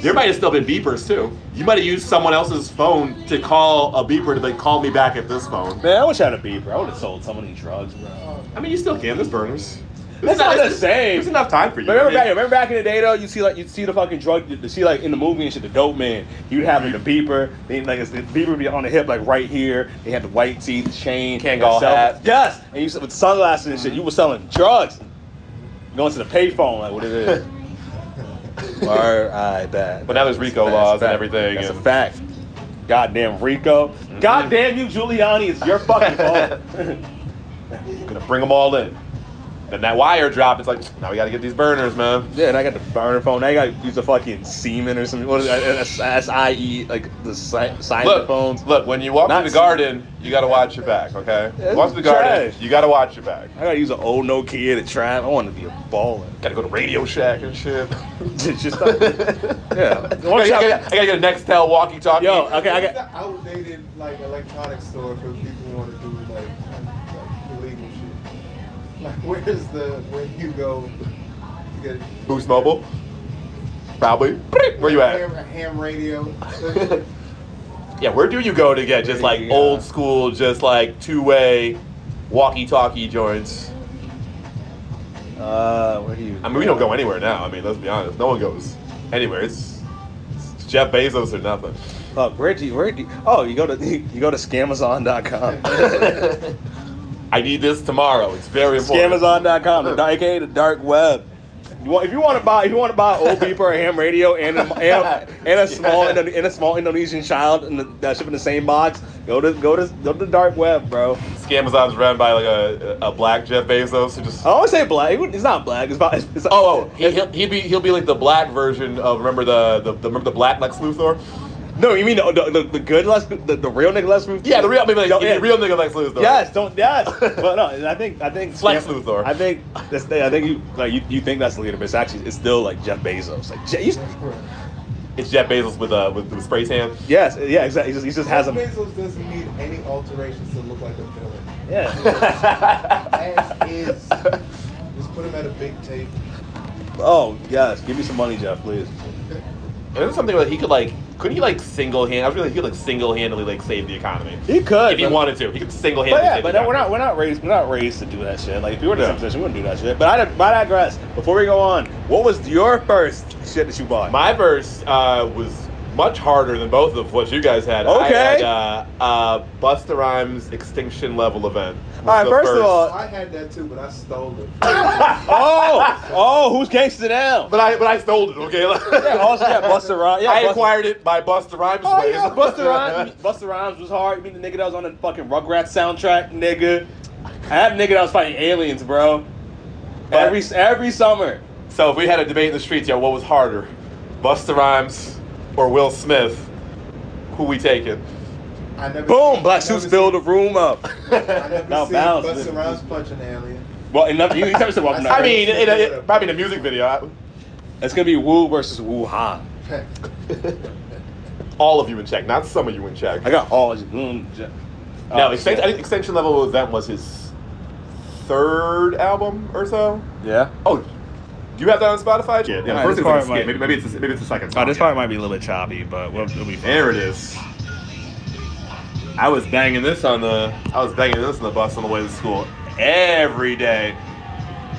There might have still been beepers too. You might have used someone else's phone to call a beeper to like call me back at this phone. Man, I wish I had a beeper. I would have sold so many drugs, bro. I mean, you still can. There's burners. That's not the same. There's enough time for you. Remember I back, remember back in the day though, you see like you see the fucking drug, you see like in the movie and shit, the dope man. You'd have like the beeper, then like it's, the beeper would be on the hip like right here. They had the white teeth, the chain, Kangol the cell- hat. Yes, and you with sunglasses and shit. Mm-hmm. You were selling drugs. Going to the payphone like what it is. (laughs) I bet. But now there's RICO laws and everything, That's a fact. Goddamn Rico. Mm-hmm. Goddamn you, Giuliani. It's your fucking (laughs) fault. (laughs) gonna bring them all in. Then that wire dropped. It's like now we got to get these burners, man. Yeah, and I got the burner phone. Now you got to use a fucking Siemens or something. What is that? S- S-I-E, like the si- silent Look, phones. look. When you walk Not through the garden, you got to watch your back. Okay, It's walk through the garden, trash. you got to watch your back. I got to use an old Nokia to trap. I want to be a baller. Got to go to Radio Shack and shit. It's (laughs) (laughs) just like, yeah. I gotta, I gotta- I gotta get a Nextel walkie-talkie. Yo, okay, I got. an outdated like electronics store for people who want to do like, like illegal shit. Like where's the when you go to get Boost Mobile. Probably. Where you at? Ham, ham radio. (laughs) Yeah, where do you go to get just like Yeah. old school, just like two-way walkie-talkie joints? Uh, where do you? I mean, we don't go anywhere now. I mean, let's be honest. No one goes anywhere. It's, it's Jeff Bezos or nothing. Fuck, where do you? Where do you? Oh, you go to (laughs) you go to scamazon.com. (laughs) I need this tomorrow. It's very important. Scamazon.com, the dark, aka the dark web. You if you want to buy, if you want to buy old beeper, a ham radio, and a, and, and a (laughs) small Yeah. and a small Indonesian child, and the, that ship in the same box, go to go to go to the dark web, bro. Scamazon's run by like a, a black Jeff Bezos who just. I always say black. He wouldn't- not black. It's about. It's, it's, Oh, oh he, he'll, he'll be he'll be like the black version of remember the, the, the remember the black Lex Luthor. No, you mean the the, the, the good Lex, the, the real nigga Lex Luthor? Yeah, the real, I mean, like, Don't- the real nigga Lex Luthor. Yes, don't yes. (laughs) but no, I think I think Flex Luthor. I think this thing, I think you like you, you think that's the leader, but it's actually it's still like Jeff Bezos. Like Je- It's Jeff Bezos with uh with, with spray tan. yes, yeah, exactly. He just, he just has Jeff them. Bezos doesn't need any alterations to look like a villain. Yeah. As is. (laughs) Just put him at a big table. Oh yes, give me some money, Jeff, please. It's something like he could like couldn't he like single hand? I was really he could like single handedly like save the economy He could, if he but- wanted to. He could single But handedly. yeah, save but the no, we're not economy. we're not raised we're not raised to do that shit. Like if we were in the Yeah. same position, we wouldn't do that shit. But I, I digress. Before we go on, what was your first shit that you bought? My verse uh, was much harder than both of what you guys had. I Okay. had uh, uh, Busta Rhymes Extinction Level event. Was All right, the first of all- I had that too, but I stole it. (laughs) oh, oh, who's gangsta now? but I but I stole it. Okay. yeah, oh, also yeah, Busta Rhymes. (laughs) Yeah, I Busta- acquired it by Busta Rhymes. Oh ways. yeah, Busta (laughs) Rhymes. Busta Rhymes was hard. You mean the nigga that was on the fucking Rugrats soundtrack, nigga? I had a nigga that was fighting aliens, bro. But- Every every summer. So if we had a debate in the streets, yo, what was harder, Busta Rhymes or Will Smith? Who we taking? I never Boom! seen- Black I never suits filled the room up. (laughs) I never Now seen balance. Busta Rhymes punch an alien. Well, enough. You never said welcome to I mean, it, it, probably in a music video. I- it's gonna be Wu versus Wuhan. (laughs) all of you in check, not some of you in check. I got all. Mm, j- No, oh, extension. I think Extension Level Event was his third album or so. Yeah. Oh, do you have that on Spotify? Yeah, Alright, the first this thing was part might- Maybe, maybe it's the, maybe it's the second. Oh, Song, this yeah. part might be a little bit choppy, but we'll, it'll be fine. There it is. I was banging this on the. I was banging this on the bus on the way to school every day.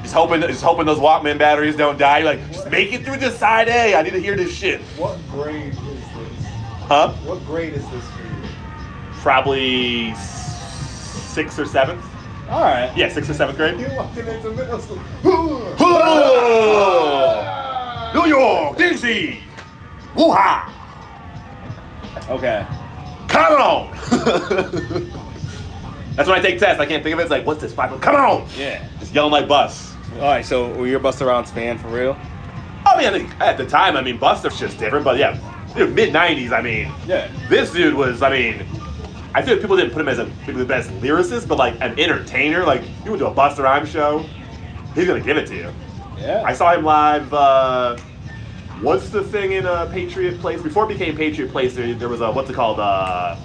Just hoping, just hoping those Walkman batteries don't die. Like, just make it through the side A. I need to hear this shit. What grade is this? Huh? What grade is this for you? Probably sixth or seventh. All right. Yeah, sixth or seventh grade. You walking into middle school. New York, DC, Wuhan, Okay. Come on. (laughs) That's when I take tests. I can't think of it. It's like, what's this? Five? Come on. Yeah. Just yelling like bus. All right. So, were you a Busta Rhymes fan for real? I mean, I think at the time, I mean, Busta's just different, but yeah, mid '90s. I mean, Yeah. this dude was. I mean, I feel like people didn't put him as a maybe the best lyricist, but like an entertainer. Like you went to a Busta Rhymes show, he's gonna give it to you. Yeah. I saw him live. Uh, what's the thing in uh, Patriot Place? Before it became Patriot Place, there, there was a what's it called? Uh,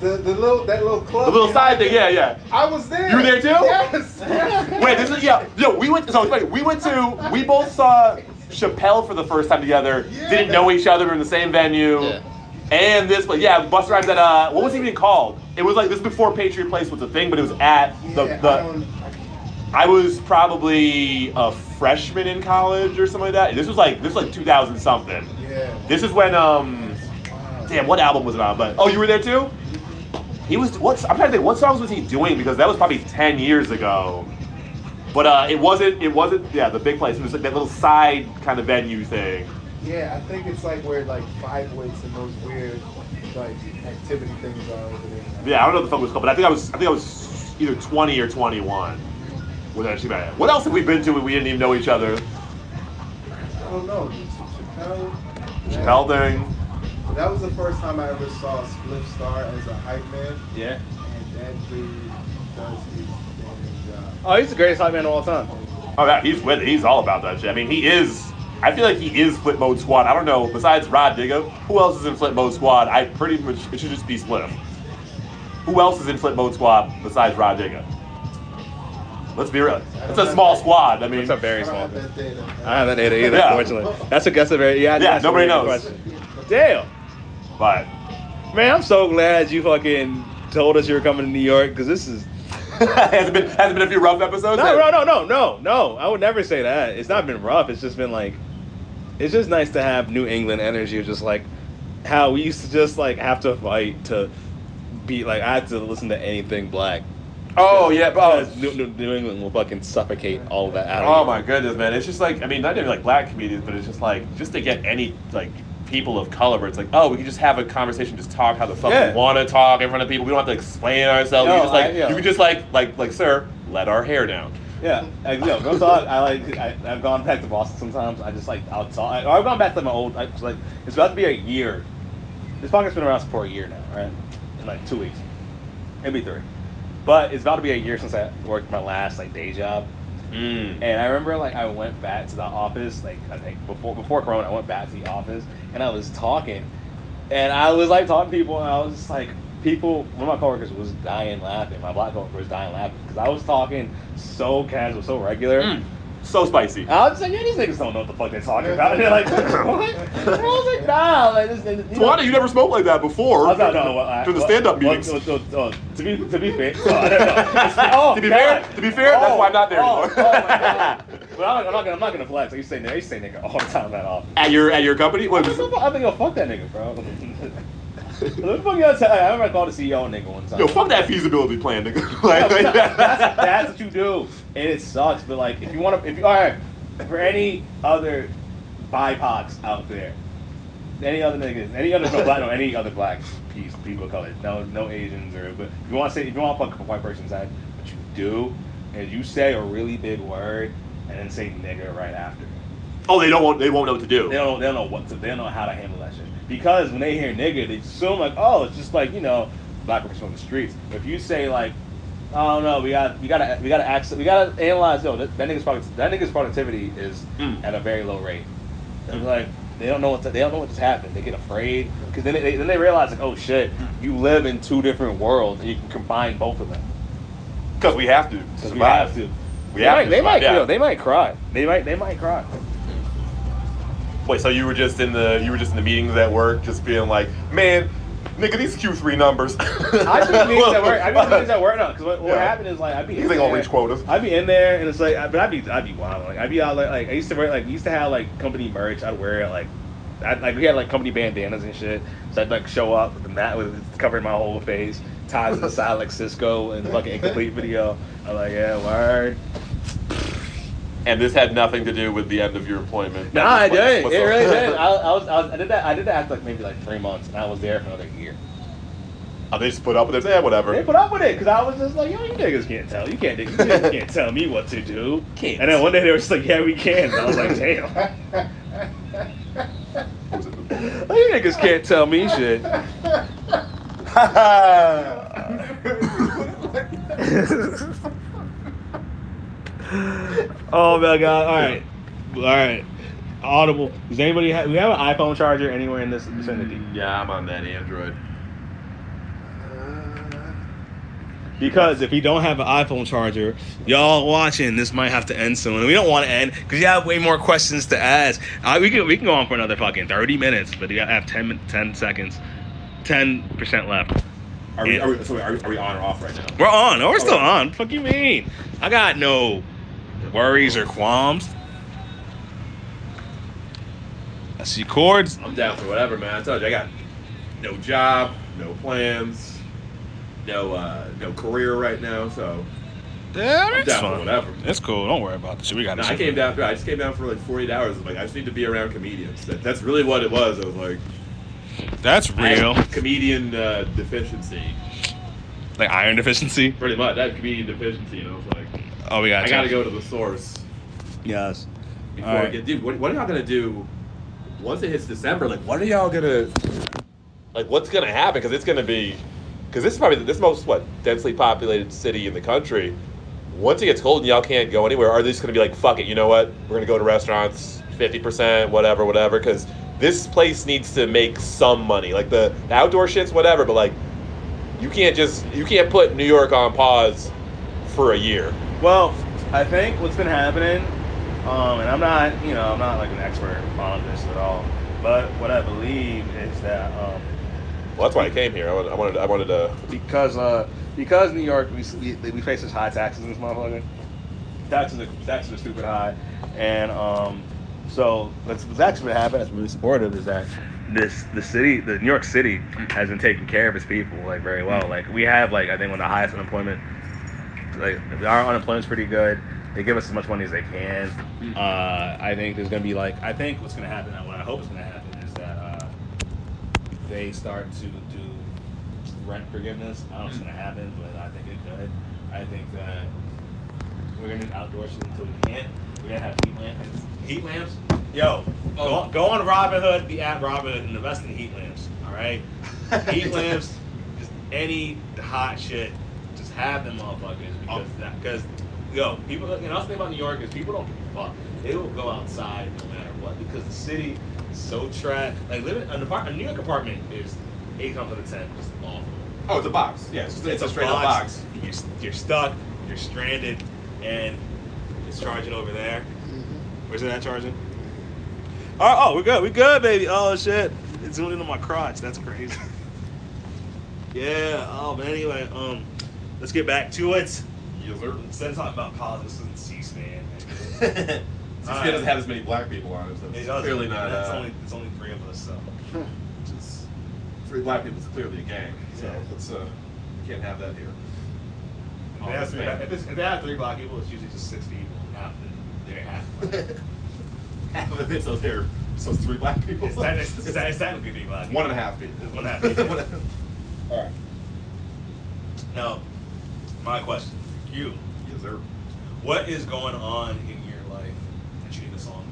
The, the little that little club. the little behind side thing. Yeah, yeah. I was there. You were there too? Yes. (laughs) Wait, this is yeah. Yo, we went. So it's funny. We went to. We both saw Chappelle for the first time together. Yeah. Didn't know each other. We were in the same venue. Yeah. And this, but yeah, bus Rhymes at uh, what was it even called? It was like this was before Patriot Place was a thing, but it was at the Yeah, the. I was probably a freshman in college or something like that. This was like this was like 2000 something. yeah. This is when um, damn, what album was it on? But oh, you were there too. He was what's I'm trying to think what songs was he doing because that was probably 10 years ago. But uh, it wasn't it wasn't yeah the big place. It was like that little side kind of venue thing. Yeah, I think it's like where like five weights and those weird like activity things are over there. Yeah, I don't know what the fuck it was called, but I think I was I think I was either 20 or 21. With actually bad. What else have we been to when we didn't even know each other? I don't know. Chappelle. Chappelle thing. That was the first time I ever saw Spliff Star as a hype man, Yeah. and that dude does his damn job. Uh, oh, he's the greatest hype man of all time. Oh yeah, he's with it. He's all about that shit. I mean, he is. I feel like he is Flip Mode Squad. I don't know. Besides Rah Digga, who else is in Flip Mode Squad? I pretty much it should just be Spliff. Who else is in Flip Mode Squad besides Rah Digga? Let's be real. It's a small squad. I mean, It's a I very don't small have that data. I don't have that data either, Yeah. unfortunately. That's a that's a very yeah. Yeah, nobody knows. question. Damn, but man, I'm so glad you fucking told us you were coming to New York because this is (laughs) has it been has it been a few rough episodes? no, no, no, no, no, no. I would never say that. It's not been rough. It's just been like, it's just nice to have New England energy of just like how we used to just like have to fight to be like I had to listen to anything black. Oh yeah, oh, New, New, England will fucking suffocate all of that out Oh you. my goodness, man! It's just like I mean, not even like black comedians, but it's just like just to get any like people of color. Where it's like, oh, we can just have a conversation, just talk how the fuck Yeah. we want to talk in front of people. We don't have to explain ourselves. No, we just like I- yeah. you can just like like like sir, let our hair down. Yeah, I, you know, real talk. I like. I, I've gone back to Boston sometimes. I just like I'll talk. Or I've gone back to my old. I like, it's about to be a year this podcast's been around for a year now, right? In like two weeks, maybe three. But it's about to be a year since I worked my last like day job. Mm. And I remember like I went back to the office, like I think before before Corona, I went back to the office and I was talking, and I was like talking to people, and I was just like, people. One of my coworkers was dying laughing. My black coworker was dying laughing because I was talking so casual, so regular. Mm. So spicy. I was like, yeah, these niggas don't know what the fuck they're talking about. And (laughs) they're like, what? I was like, nah, like this. this you know- you never smoked like that before. I was like, no, well, I- During the stand-up well, meetings. well, well, oh, to be to be fair, oh, I don't know. (laughs) Oh, To be God. fair- to be fair, that's oh, why I'm not there oh, anymore. Oh, my God. (laughs) But I'm, not- I'm not gonna I'm not gonna flex. I used to say nigga, I used to say nigga all the time that often. At your at your company? What I think, I think, yo, fuck that nigga, bro. what the fuck y'all tell? I remember I called the CEO nigga one time. Yo, fuck that feasibility plan, nigga. Like, that's, that's what you do, and it sucks. But like, if you want to, if you all right, for any other BIPOCs out there, any other niggas, any other no black, no any other black piece, people of color, no no Asians or but if you want to say if you want to fuck a white person's head, but you do and you say a really big word and then say nigger right after. oh, they don't want they won't know what to do. They don't they don't know what to they don't know how to handle that shit because when they hear nigger, they assume like oh it's just like you know black person from the streets. But if you say like I don't know we got we gotta we gotta access we gotta analyze yo that, that nigga's product, that nigga's productivity is Mm. at a very low rate. And hmm. like they don't know what to, they don't know what just happened. They get afraid hmm. because then they, then they realize like oh shit hmm. you live in two different worlds and you can combine both of them Because we have to. because we have to. We they have might, to they might yeah. you know, they might cry. They might they might cry. Wait, so you were just in the you were just in the meetings at work, just being like, man, nigga, these Q three numbers. (laughs) I be meetings at work. I be meetings at work now because what, what Yeah. happened is like I be These in ain't gonna reach quotas. I'd be in there and it's like, I- but I'd be I'd be wild. Like I'd be out like, like I used to wear like used to have like company merch. I'd wear it like. I, like we had like company bandanas and shit, so I'd like show up with the mat with covering my whole face, ties on the side like Sisqó and fucking (laughs) incomplete video. I'm like, yeah, word. And this had nothing to do with the end of your employment. No, I did. It up? really did. (laughs) I, I was, I was, I did that. I did that after like maybe like three months, and I was there for another year. Oh, they just put up with it. Yeah, whatever. They put up with it because I was just like, yo, you niggas can't tell. You can't. You niggas can't tell me what to do. Can't. And then one day they were just like, yeah, we can. And I was like, (laughs) damn. What? Well, (laughs) you niggas can't tell me shit. (laughs) oh my god! All right, all right. Audible. Does anybody have? We have an iPhone charger anywhere in this vicinity? yeah, I'm on that Android. Because if you don't have an iPhone charger, y'all watching, this might have to end soon. And we don't want to end because you have way more questions to ask. Uh, we can we can go on for another fucking thirty minutes, but you have 10, min- 10 seconds, ten percent left. Are we, are, we, so are, we, are we on or off right now? We're on. Oh, We're still on. Fuck you mean? I got no worries or qualms. I see chords. I'm down for whatever, man. I told you, I got no job, no plans, no uh, no career right now. So Yeah, I'm that's down for fine. whatever. It's cool. Don't worry about this. shit. We got No, this. I came down. I just came down for like 48 hours. Like I just need to be around comedians. That, that's really what it was. I was like, That's real. comedian uh, deficiency. Like iron deficiency. Pretty much, I had comedian deficiency, and I was like, Oh, we got. I got to go to the source Yes. before All I get. Dude, what, what are y'all gonna do once it hits December? Like, what are y'all gonna? Like, what's gonna happen? Because it's gonna be, because this is probably this most what densely populated city in the country. Once it gets cold and y'all can't go anywhere, are they just gonna be like, fuck it, you know what? We're gonna go to restaurants, fifty percent, whatever, whatever. Because this place needs to make some money. Like the, the outdoor shit's whatever, but like, you can't just you can't put New York on pause for a year. Well, I think what's been happening, um, and I'm not, you know, I'm not like an expert on this at all, but what I believe is that um, Well, that's why I came here. I wanted, I wanted, I wanted to. because uh, because New York, we, we, we face such high taxes in this motherfucker. Taxes are, taxes are stupid high, and um, so what's, what's actually been happening that's really supportive is that this the city, the New York City, has been taking care of its people like very well. Like we have like I think one of the highest unemployment. Like our unemployment's pretty good. They give us as much money as they can. Uh, I think there's gonna be like I think what's gonna happen. and What I hope is gonna happen is that uh, they start to do rent forgiveness. I don't know what's gonna happen, but I think it could. I think that we're gonna do outdoor shit until we can't. We're gonna have heat lamps. Heat lamps. Yo, go, on, go on Robinhood, the at Robinhood, and invest in heat lamps. All right. (laughs) heat lamps, just any hot shit, have them motherfuckers because that because yo people you know the thing about New York is people don't give fuck. They will go outside no matter what because the city is so trash. Like living an apartment, a New York apartment is eight times out of ten just awful. Oh, it's a box. Yeah, it's, it's, a straight up box. You're, you're stuck. You're stranded, and it's charging over there. Where's it at charging? Oh, oh, we're good. We're good, baby. Oh shit, it's zoomed into my crotch. That's crazy. (laughs) yeah. Oh, but anyway, um, let's get back to it. Yes, sir. Instead of talking about politics and C-SPAN. C-SPAN doesn't have as many black people on it, so It it's doesn't. clearly not. That's uh, only it's only three of us. So (laughs) just three black people is clearly a gang. So Yeah. let's uh, can't have that here. if they, have three, if, it's, if they have three black people, it's usually just six people. Half the, they're half. (laughs) half of it, so there, so it's three black people. It's, technically- it's, (laughs) it's technically three black. One and a half people. One and a half people. One and a- All right. Now, my question for you: Yes, sir. What is going on in your life that you need a song?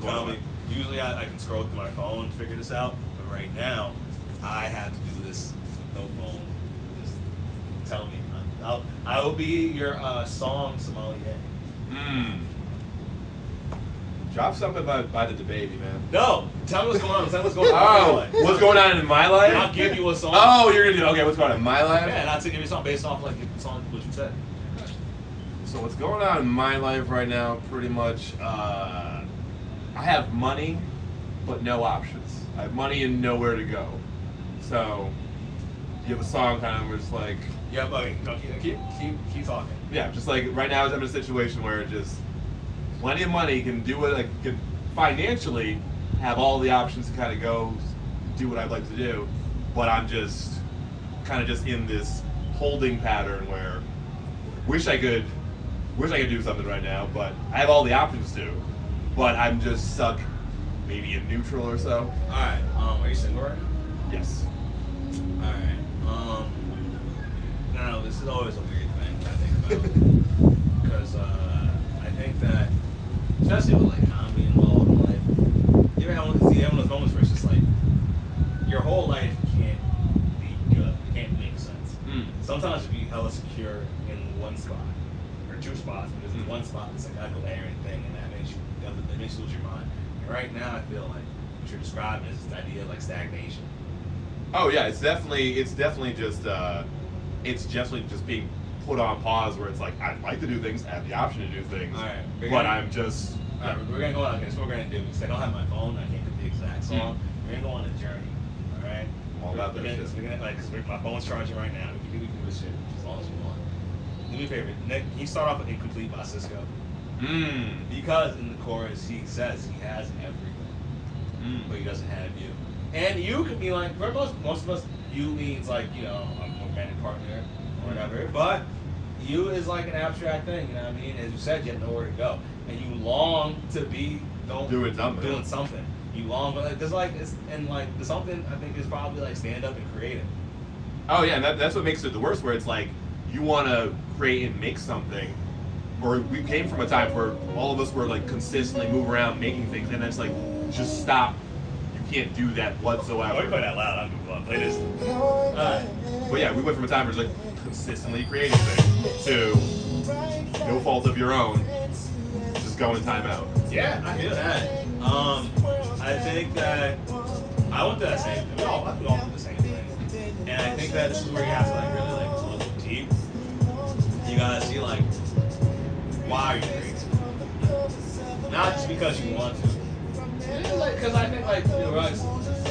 going Tell on? me. Usually, I, I can scroll through my phone and figure this out, but right now, I have to do this with no phone. Just tell me. I'll, I will be your uh, song sommelier. Mm. Drop something by, by DaBaby, man. No, tell me what's going on. Tell me what's going on. in your Oh, life. what's going on in my life? I'll give you a song. Oh, you're gonna do okay. What's going on in my life? Yeah, and I'll give you a song based off like the song what you said. So what's going on in my life right now? Pretty much, uh, I have money, but no options. I have money and nowhere to go. So you have a song kind of where it's like, Yeah, but keep keep keep, keep talking. yeah, just like right now I'm in a situation where it just plenty of money can do what I can financially have all the options to kind of go do what I'd like to do, but I'm just kind of just in this holding pattern where wish I could wish I could do something right now, but I have all the options to, but I'm just stuck maybe in neutral or so. All right. Um, are you single right now? Yes. All right. Um, now this is always a weird thing I think about (laughs) because uh, I think that especially with like comedy involved in life, you ever have one, see, have one of those moments where it's just like your whole life can't be good, it can't make sense. Mm. Sometimes you be hella secure in one spot or two spots, because in Mm. one spot it's like I go thing, and that makes you that makes you lose your mind. And right now, I feel like what you're describing is this idea of like stagnation. Oh yeah, it's definitely it's definitely just uh, it's definitely just being put on pause where it's like I'd like to do things, I have the option to do things, right, but gonna- I'm just All right, we're gonna go on. Okay, so we're gonna do. Because I don't have my phone, I can't get the exact song. We're gonna go on a journey. All right. I'm all about that gonna, shit. We're gonna like, cause my phone's charging right now. We can do, we this shit as long as you want. Do me a favor, Nick. Can you start off with "Incomplete" by Sisqó? mm, Because in the chorus he says he has everything, mm. but he doesn't have you. And you can be like, for most most of us, you means like you know a romantic partner whatever. But you is like an abstract thing. You know what I mean? As you said, you have nowhere to go, and you long to be don't Doing something. Doing something. You long, but there's like it's and like the something I think is probably like stand up and creative. Oh yeah, and that, that's what makes it the worst. Where it's like you want to create and make something, or we came from a time where all of us were like consistently move around making things, and then it's like just stop. You can't do that whatsoever. Oh, we play that loud on Google. Play this. Alright. But yeah, we went from a time where it's like consistently creating things to no fault of your own, just go in timeout. Yeah, I hear that. Um, I think that I went through that same. We all, we all went the same thing, and I think that this is where you have to like really like look deep. You gotta see like why are you creating? Not just because you want to. Because I think like you know, like,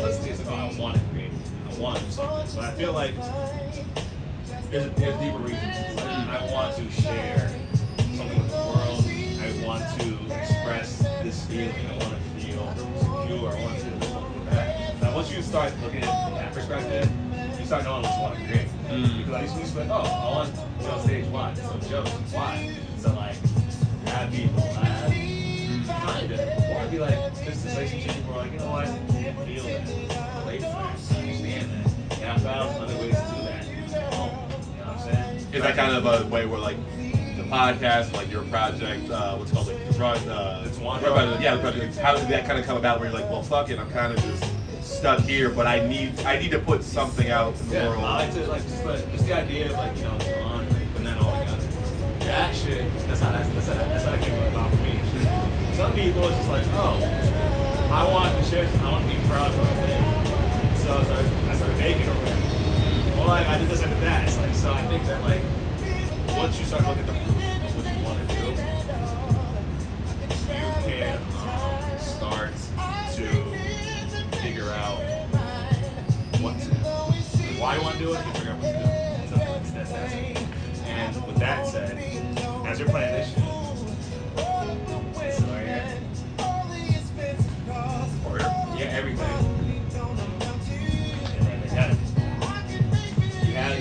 let's say it's like, oh, I want to create, I want to do something, but I feel like there's there's deeper reasons. I want to share something with the world. I want to express this feeling. I want to feel secure. I want to feel that. Now, once you start looking at it from that perspective, you start knowing what you want to create. Mm. Because I used to be like, oh, I want to be on stage. Why? So jokes. Why? So like, have people laugh. Kind of. Or be like, just this relationship where like, you know what? I feel that. Relate to that. I understand that. And I found other ways Is that kind of a way where like the podcast, like your project, uh, what's called like the run, uh, It's one yeah, the project. How did that kind of come about? Where you're like, well, fuck it, I'm kind of just stuck here, but I need I need to put something out in the Yeah, world. I like to like just, just the idea of like you know on putting that all together. That shit. That's how that's, that's how that's how that came about for me. Some people it's just like oh, I want the shit. I want to be proud of my thing. So I started, I started making it. Like I did this and did that. Like so I think that like once you start looking at the what you want to do, you can um, start to figure out what to do. Why you want to do it, you figure out what to do. And with that said, as you're playing this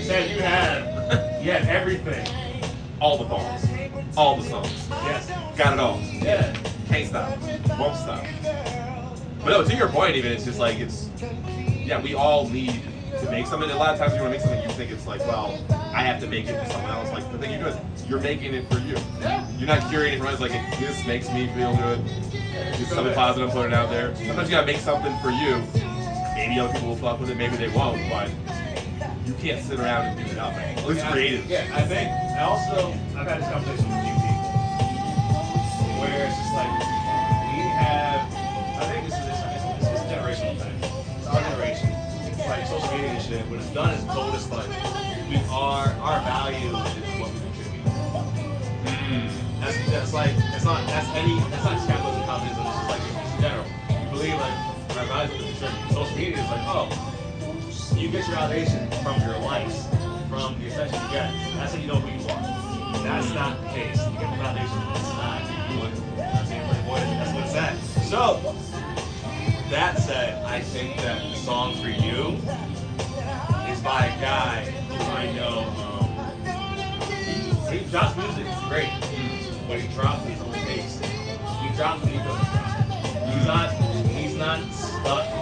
You had, you have, you had, everything. all the songs, all the songs, Yes. got it all. Yeah. Can't stop, won't stop. But no, to your point, even it's just like it's yeah, we all need to make something. A lot of times you want to make something, you think it's like, well, I have to make it for someone else. Like the thing you're doing, is you're making it for you. Yeah. You're not curating it for others. Like this makes me feel good. Just something positive, I'm putting out there. Sometimes you gotta make something for you. Maybe other people will fuck with it, maybe they won't, but you can't sit around and do nothing. Yeah, I- creative. Yeah, I think. I also I've had this conversation with a few people where it's just like we have. I think this is this, this, this is a generational thing. It's our generation. It's like social media and shit. What it's done is told us like we are our value is what we contribute. Mm. That's that's like it's not that's any that's not just capitalism, communism. It's just like in general. You believe like our values are contribute. Social media is like oh you get your validation from your likes, from the attention you get. That's how you know who you are. That's not the case. You get the validation from? Like, boy, that's what it's at. So, that said, I think that the song for you is by a guy who I know. Um, he drops music, it's great, but he drops his own taste. He drops goes drop. He's not. He's not stuck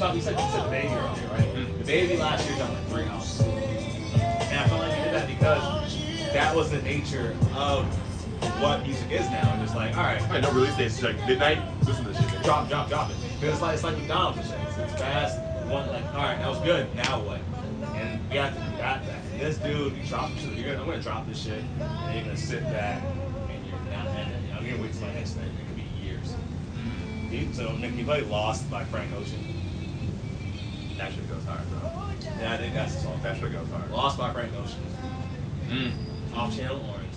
to standard. Like, fuck, he said, he said DaBaby earlier, right? DaBaby last year dropped like three albums, and I felt like he did that because that was the nature of what music is now. And it's like, all right, I know release dates like midnight. Listen to this shit. drop, drop, drop it. Because it's like it's like McDonald's and shit. It's, it's fast. One like, all right, that was good. Now what? And we have to do that. This dude, you drop shit. You're gonna, I'm gonna drop this shit, and you're gonna sit back, and you're not. And I'm gonna wait till my next thing. It could be years. Mm-hmm. He, so Nick, he played Lost by Frank Ocean. That shit goes hard, bro. Yeah, I think that's the song. That shit goes hard. Lost by Frank Ocean. Mm. Off Channel Orange.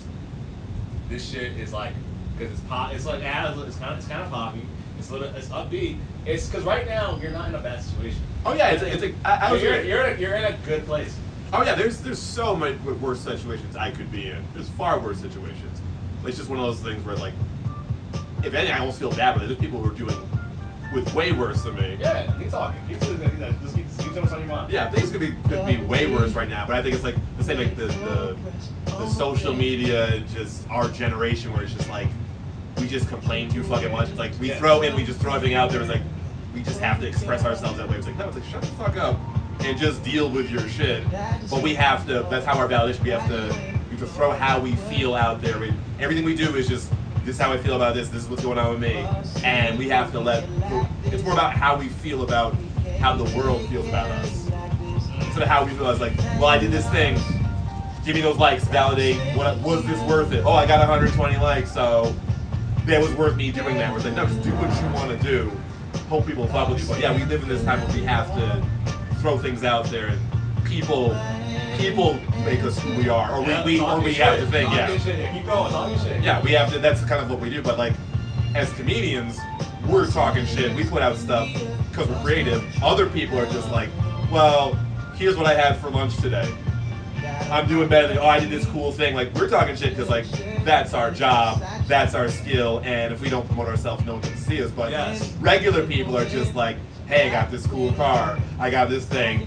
This shit is like, cause it's pop. It's like it has, it's kind of it's kind of poppy. It's a little, it's upbeat. It's cause right now you're not in a bad situation. Oh yeah, it's a, it's a, I, I was you're, gonna- you're, in a, you're in a good place. Oh yeah, there's there's so many worse situations I could be in. There's far worse situations. It's just one of those things where like, if anything, I almost feel bad, but there's people who are doing with way worse than me. Yeah, keep talking. Keep doing that. Just keep, keep what's on your mind. Yeah, things could be could be way worse right now, but I think it's like the same like the the, the social media, just our generation, where it's just like we just complain too fucking much. It's like we Yeah. throw in, we just throw everything out there. It's like we just have to express ourselves that way. It's like no, it's like shut the fuck up and just deal with your shit. But we have to. That's how our validation. We have to. We have to throw how we feel out there. We, everything we do is just. This is how I feel about this. This is what's going on with me, and we have to let. It's more about how we feel about how the world feels about us instead of how we feel. I was like, well, I did this thing. Give me those likes. Validate. What was this worth it? Oh, I got 120 likes, so that was worth me doing that. We're like, no, just do what you want to do. Hope people fuck with you. But yeah, we live in this time where we have to throw things out there, and people, people make us who we are, or we, we or we have to think, yeah. Yeah, Keep going. Talk your shit. Yeah, we have to. That's kind of what we do. But like, as comedians, we're talking shit. We put out stuff because we're creative. Other people are just like, well, here's what I had for lunch today. I'm doing better than. Oh, I did this cool thing. Like we're talking shit because like that's our job, that's our skill, and if we don't promote ourselves, no one can see us. But Yes. regular people are just like, hey, I got this cool car. I got this thing.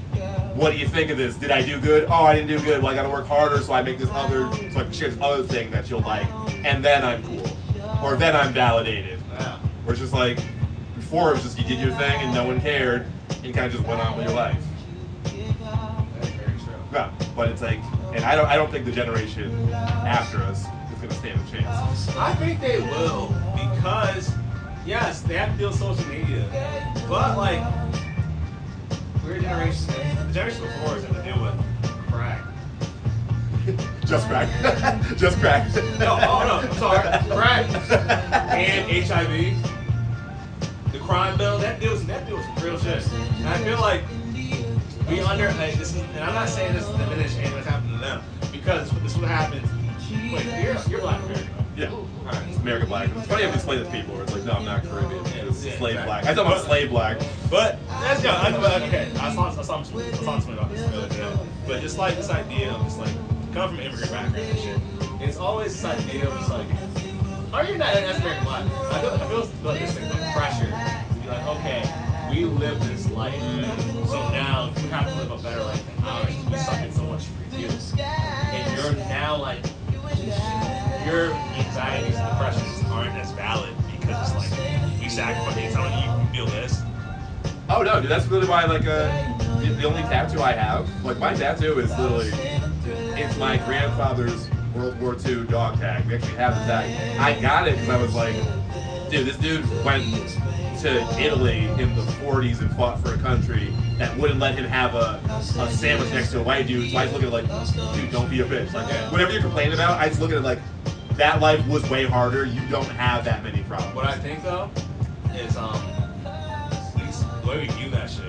What do you think of this? Did I do good? Oh, I didn't do good. Well, I got to work harder, so I make this other, so I can share this other thing that you'll like, and then I'm cool, or then I'm validated. Yeah. It's just like before, it was just you did your thing and no one cared, and you kind of just went on with your life. That's very true. Yeah, but it's like, and I don't, I don't think the generation after us is gonna stand a chance. I think they will because yes, they have to deal with social media, But like, we're a generation. The generation before us had to deal with crack. (laughs) Just crack. (laughs) Just crack. No, oh no, I'm sorry. Crack and (laughs) HIV. The crime bill, that deals that deals real shit. And I feel like we under like this is, and I'm not saying this to diminish anything that's happened to them because this is what happens. Wait, you're you're black. Yeah. American black. It's funny to explain to people. It's like, no, I'm not Caribbean. It's Yeah, slave exactly. black. I thought I'm slave black. But that's yeah, I, but, okay. I saw, I saw, some- I saw something about this the other day. But just like this idea of just like come from immigrant background and shit, it's always this idea of just like, are you not as American black? I feel, I feel like this thing, the pressure to be like, okay, we live this life, so now you have to live a better life than ours. We suck in so much for you, and you're now like your anxieties and depressions aren't as valid because it's like we sacrifice. It's not like you can feel this. Oh no, dude, that's really why like uh, the, the only tattoo I have, like my tattoo is literally, it's my grandfather's World War II dog tag. We actually have the tag. I got it because I was like, dude, this dude went to Italy in the 40s and fought for a country that wouldn't let him have a, a sandwich next to a white dude. So I just look at it like, dude, don't be a bitch. Like whatever you're complaining about, I just look at it like, that life was way harder. You don't have that many problems. What I think though is um we, the way we view that shit,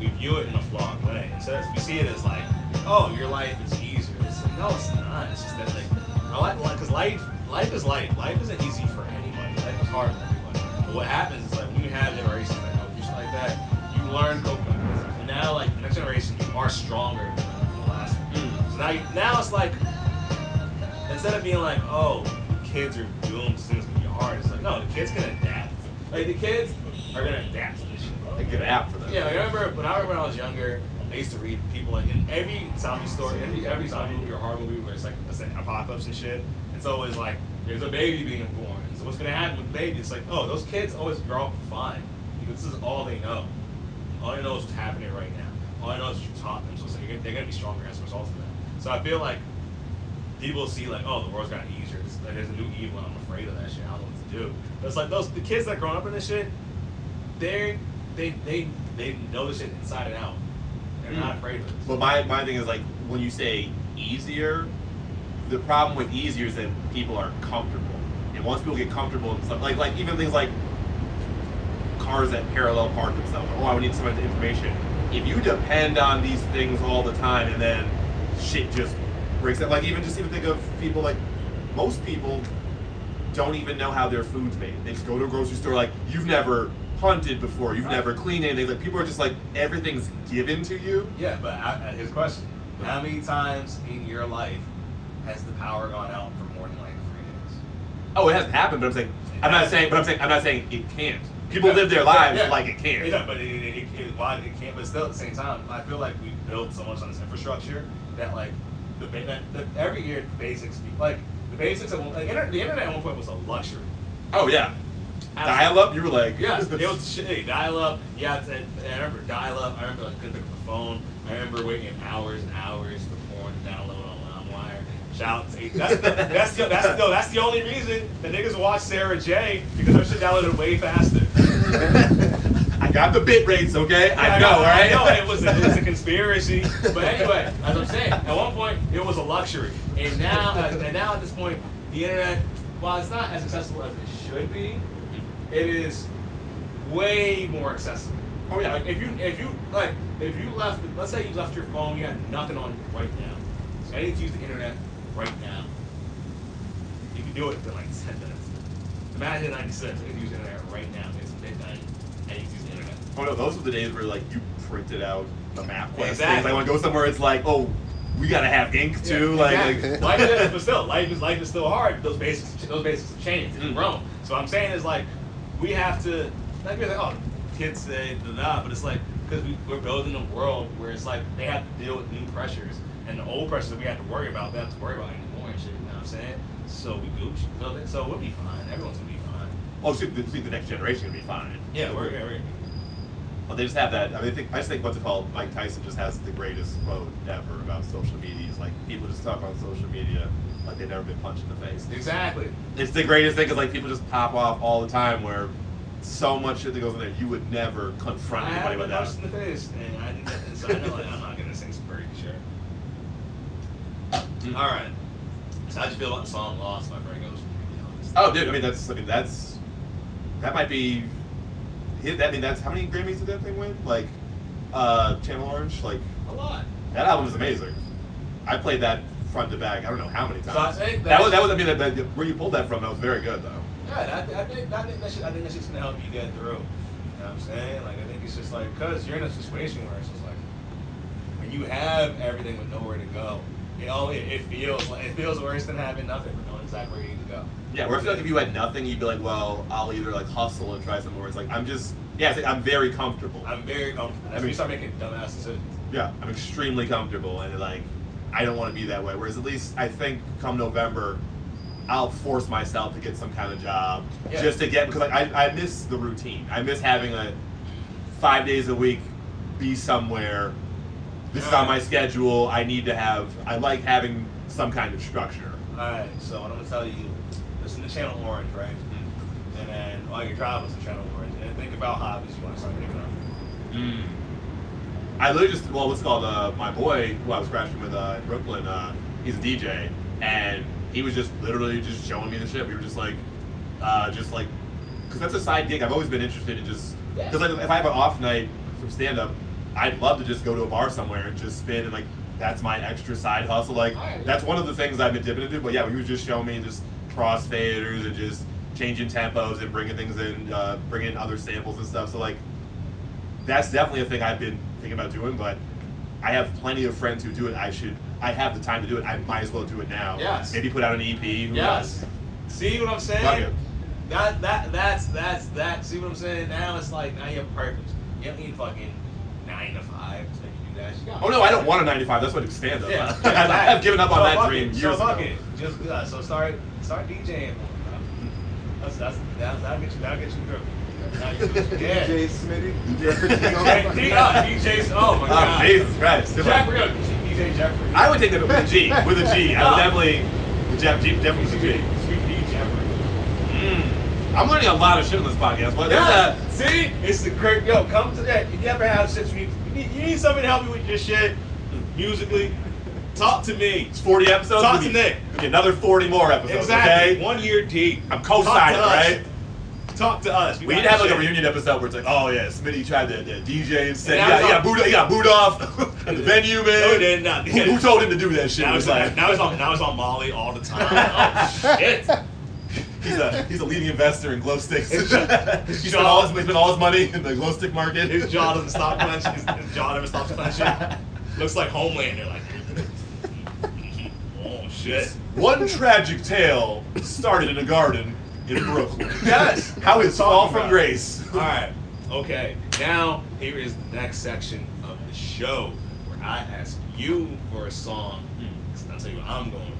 we view it in a flawed way. Instead, we see it as like, oh, your life is easier. It's like, no, it's not. It's just that like, I like because life, life is life. Life isn't easy for anybody. Life is hard for everybody. But what happens is like when you have generations that go through shit like that, you learn coping. And now like the next generation, you are stronger than the last one. So now, you, now it's like instead of being like, oh, kids are doomed, this thing's gonna be hard, it's like, no, the kids can adapt. Like the kids are gonna adapt to this shit. I get an app for that. Yeah, like, I remember when I remember when I was younger, I used to read people like in every zombie story, every, every zombie movie or horror movie where it's like it's an apocalypse and shit. It's always like there's a baby being born. So what's gonna happen with the baby? It's like, oh, those kids always grow up fine because this is all they know. All they know is what's happening right now. All they know is what you taught them. So like they're gonna be stronger as a result of that. So I feel like people see like, oh, the world's gotten easier. It's, like, there's a new evil. and I'm afraid of that shit. I don't know what to do. But it's like those the kids that grown up in this shit, they they they they know this shit inside and out. They're not mm. afraid of it. But my, my thing is like when you say easier, the problem with easier is that people are comfortable. And once people get comfortable and stuff like like even things like cars that parallel park themselves. Oh, I would need some of the information. If you depend on these things all the time and then shit just breaks down. Like even just even think of people like most people don't even know how their food's made. They just go to a grocery store like you've never hunted before, you've never cleaned anything. Like people are just like everything's given to you. Yeah, but I, I- his question: How many times in your life has the power gone out for more than like three days? Oh, it hasn't happened, but I'm saying I'm not saying, but I'm saying I'm not saying it can't. People Yeah. live their lives Yeah. like it can't. Yeah, but it, it, it, it, why it can't? But still, at the same time, I feel like we built so much on this infrastructure that like the, ba- that, that every year the basics be like the basics of like, inter- the internet at one point was a luxury. Oh yeah, dial up. You were like, Yes, (laughs) it was shit. Dial up. Yeah, it's- I remember dial up. I remember like couldn't pick up the phone. I remember waiting hours and hours for porn to download on LimeWire. Shout out to that's the, that's the, that's the, no, that's the only reason the niggas watch Sarah J because her shit downloaded way faster. (laughs) I got the bit rates, okay? I know, all I know it was a, it was a (laughs) conspiracy, but anyway, as I'm saying, at one point it was a luxury, and now uh, and now at this point, the internet, while it's not as accessible as it should be, it is way more accessible. Oh, yeah. Like if you if you like if you left, let's say you left your phone, you had nothing on you right now. So I need to use the internet right now. You can do it in like ten minutes. Imagine 96. I can use the internet right now. It's midnight. I need to use the internet. Oh no, those were the days where like you printed out the MapQuest Exactly. things. Like when I go somewhere, it's like, oh, we gotta have ink too. Yeah, like, exactly. like life is, (laughs) but still, life is life is still hard. Those basics, those basics have changed and Mm. grown. So what I'm saying is like, we have to. Not be like, oh, kids say da da, but it's like because we, we're building a world where it's like they have to deal with new pressures and the old pressures that we have to worry about, they don't have to worry about anymore and shit. You know what I'm saying? So we Gucci. So, they- so we'll be fine. Everyone's gonna be fine. oh, so the, the next generation gonna be fine. Yeah, we're, yeah, we're Well, they just have that. I mean, I, think, I just think what's it called? Mike Tyson just has the greatest quote ever about social media. He's like, people just talk on social media like they've never been punched in the face. exactly. It's the greatest thing because like people just pop off all the time. Where so much shit that goes in there. You would never confront I anybody about that. punched in the face, and I did that, and so I know like, I'm not gonna sing Spurry, sure. Mm. All right. So how'd you feel about the song "Lost" by Frank Ocean? To be honest. Oh, dude. I mean, that's. I mean, that's. That might be. I mean, that's how many Grammys did that thing win? Like, uh, Channel Orange. Like a lot. that album is amazing. I played that front to back. I don't know how many So I times. think that was. That was. I mean, that, that, where you pulled that from. That was very good, though. Yeah, I, I think I think that shit, I think shit's gonna help you get through. You know what I'm saying? Like I think it's just like because you're in a situation where it's just like when you have everything with nowhere to go, you know, it, it feels like it feels worse than having nothing but knowing exactly where you need to go. Yeah, where I feel like if you had nothing, you'd be like, well, I'll either like hustle and try some more. It's like I'm just. Yeah, like, I'm very comfortable. I'm very comfortable. That's when you start making dumbass decisions. Yeah, I'm extremely comfortable, and like, I don't want to be that way. Whereas at least I think come November, I'll force myself to get some kind of job Yeah. just to get because like I, I miss the routine. I miss having a five days a week be somewhere. This is on my schedule. I need to have. I like having some kind of structure. Alright, so what I'm gonna tell you, listen to Channel Orange, right? And then while you're driving, listen to Channel Orange, and think about hobbies you want to start picking up. Mm. I literally just well, what's called uh, my boy who I was crashing with uh, in Brooklyn. Uh, he's a DJ, and he was just literally just showing me the shit. We were just like, uh, just like, because that's a side gig. I've always been interested in just because like, if I have an off night from stand up, I'd love to just go to a bar somewhere and just spin and like that's my extra side hustle. Like that's one of the things I've been dipping into. But yeah, he was just showing me just crossfaders and just changing tempos and bringing things in, uh, bringing in other samples and stuff. So like that's definitely a thing I've been thinking about doing, but I have plenty of friends who do it. I should, I have the time to do it. I might as well do it now. Yes. Maybe put out an EP. Yes. knows? See what I'm saying? That that that's that's that. See what I'm saying? Now it's like now you have purpose. You don't need fucking nine to five so you do that. You Oh no, I don't want a 95. That's what it's stand up. (laughs) Yeah, I've, I've given up on that fuck dream it. years so fuck ago. it. Just yeah, so start start DJing. That's that's that, that'll get you that'll get you through. That'll get you- (laughs) Yeah. DJ Smitty. (laughs) DJ, D- uh, DJ's oh my Oh, god. Jesus Christ. Jeffrey, uh, DJ Jeffrey. I would take that with a G. With a G. I would No. definitely, with Jeff, G, definitely with a G. Sweet D Jeffrey. Mm. I'm learning a lot of shit on this podcast, but there's Yeah. a, See, it's the great. Yo, come to that. If you ever have shit you need, you need, you need somebody to help you with your shit musically. Talk to me. it's 40 episodes. Talk to Nick. we another 40 more episodes, Exactly. okay? One year deep. I'm co-signing, Talk to us. right? Talk to us. We need to have like a reunion episode where it's like, oh yeah, Smitty tried to yeah, DJ and said, yeah, now he got booed, he got booed off (laughs) at the venue, man. No, did not. Who, who told him to do that shit? Now It he's on, like, now on now he's on Molly all the time. oh (laughs) shit. He's a he's a leading investor in glow sticks. His (laughs) he spent all his, he spent all his money in the glow stick market. His jaw doesn't stop clenching. His, his jaw never stops clenching. (laughs) Looks like Homelander. Like. Oh shit. One tragic tale started in a garden in Brooklyn. (laughs) Yes. How fall Talking from about. grace. All right. Okay. Now here is the next section of the show where I ask you for a song. Hmm. I'll tell you what I'm going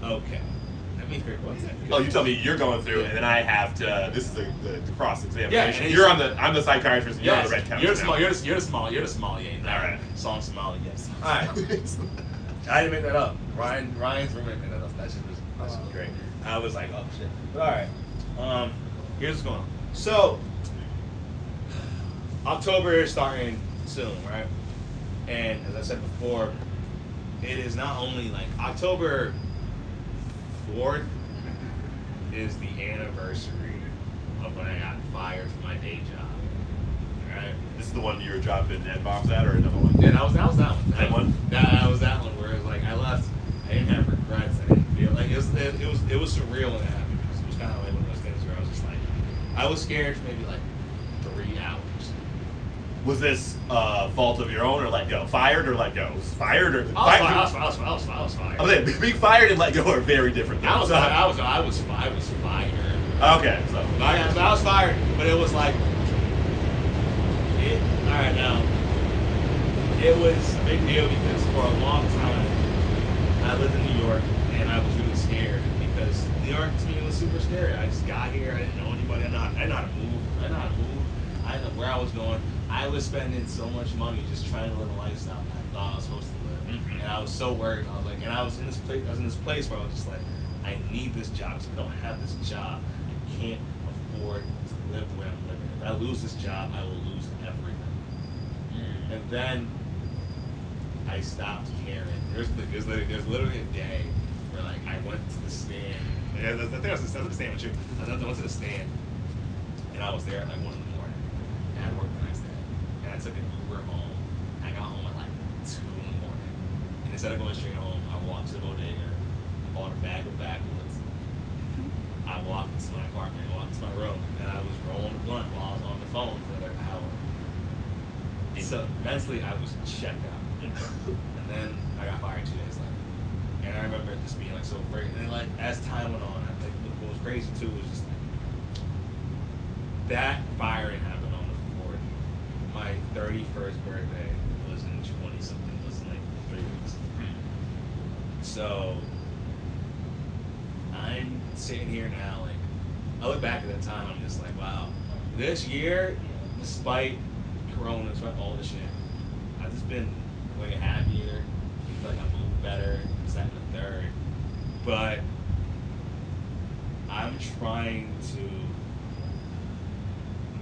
through. Okay. Let me figure what's that. Oh, you tell me you're going through, and then I have to. This is the, the, the cross Yeah, examination. and you're on the. I'm the psychiatrist, and you're on the red couch. you're the now. small. You're the, you're the small. You're the small. Yeah. All right. Song Somali. Yes. All right. (laughs) I didn't make that up. Ryan Ryan's roommate made that up. That shit was that shit was great. I was like, oh shit. But all right. Um, here's what's going on. So October is starting soon, right? And as I said before, it is not only like October fourth is the anniversary of when I got fired from my day job. Right? This is the one you were dropping net bombs at, or another one? Yeah, that was that was that one. That one? That, that was that one where it was like I left. I didn't have regrets. I didn't feel like it was it, it was it was surreal when it happened. Because it was kind of like one of those things where I was just like, I was scared for maybe like. Was this uh, fault of your own, or let go? Fired or let go? Fired or I was fired? fired. I was, I was, I was, I was fired. I was saying, being fired and let go are very different. I was, things. I (laughs) was, I was, I was fired. Okay, so I, I was fired, but it was like, it, all right now, it was a big deal because for a long time, I lived in New York and I was really scared because New York to me was super scary. I just got here, I didn't know anybody, I not, I didn't know how to move, I didn't know how to move, I didn't know where I was going. I was spending so much money just trying to live a lifestyle that I thought I was supposed to live, Mhm. and I was so worried. I was like, and I was in this place, I was in this place where I was just like, I need this job I don't have this job, I can't afford to live the way I'm living. If I lose this job, I will lose everything. And then I stopped caring. There's, there's, literally, there's literally a day where like I went to the stand. Yeah, thing was, I was at the stand with you. I went to the stand, and I was there at like one in the morning. And I had work the next day, and I took an Uber home. I got home at like two in the morning, and instead of going straight home, I walked to the bodega, I bought a bag of backwoods. I walked to my apartment, walked to my room, and I was rolling a blunt while I was on the phone for another hour. And so mentally, I was checked out. and then I got fired two days later. And I remember just being like so afraid. And then like as time went on, I think what was crazy too was just that firing happened. My thirty first birthday was in twenty something. Was in like three weeks. So I'm sitting here now, like I look back at that time, I'm just like, wow, this year, despite Corona, despite all this shit, I've just been way happier. I feel like I'm moved better, this, that, and the third. But I'm trying to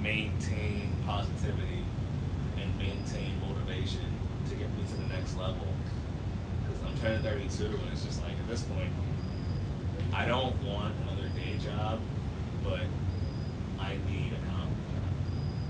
maintain positivity maintain motivation to get me to the next level. Because I'm turning 32, and it's just like at this point, I don't want another day job, but I need a comp.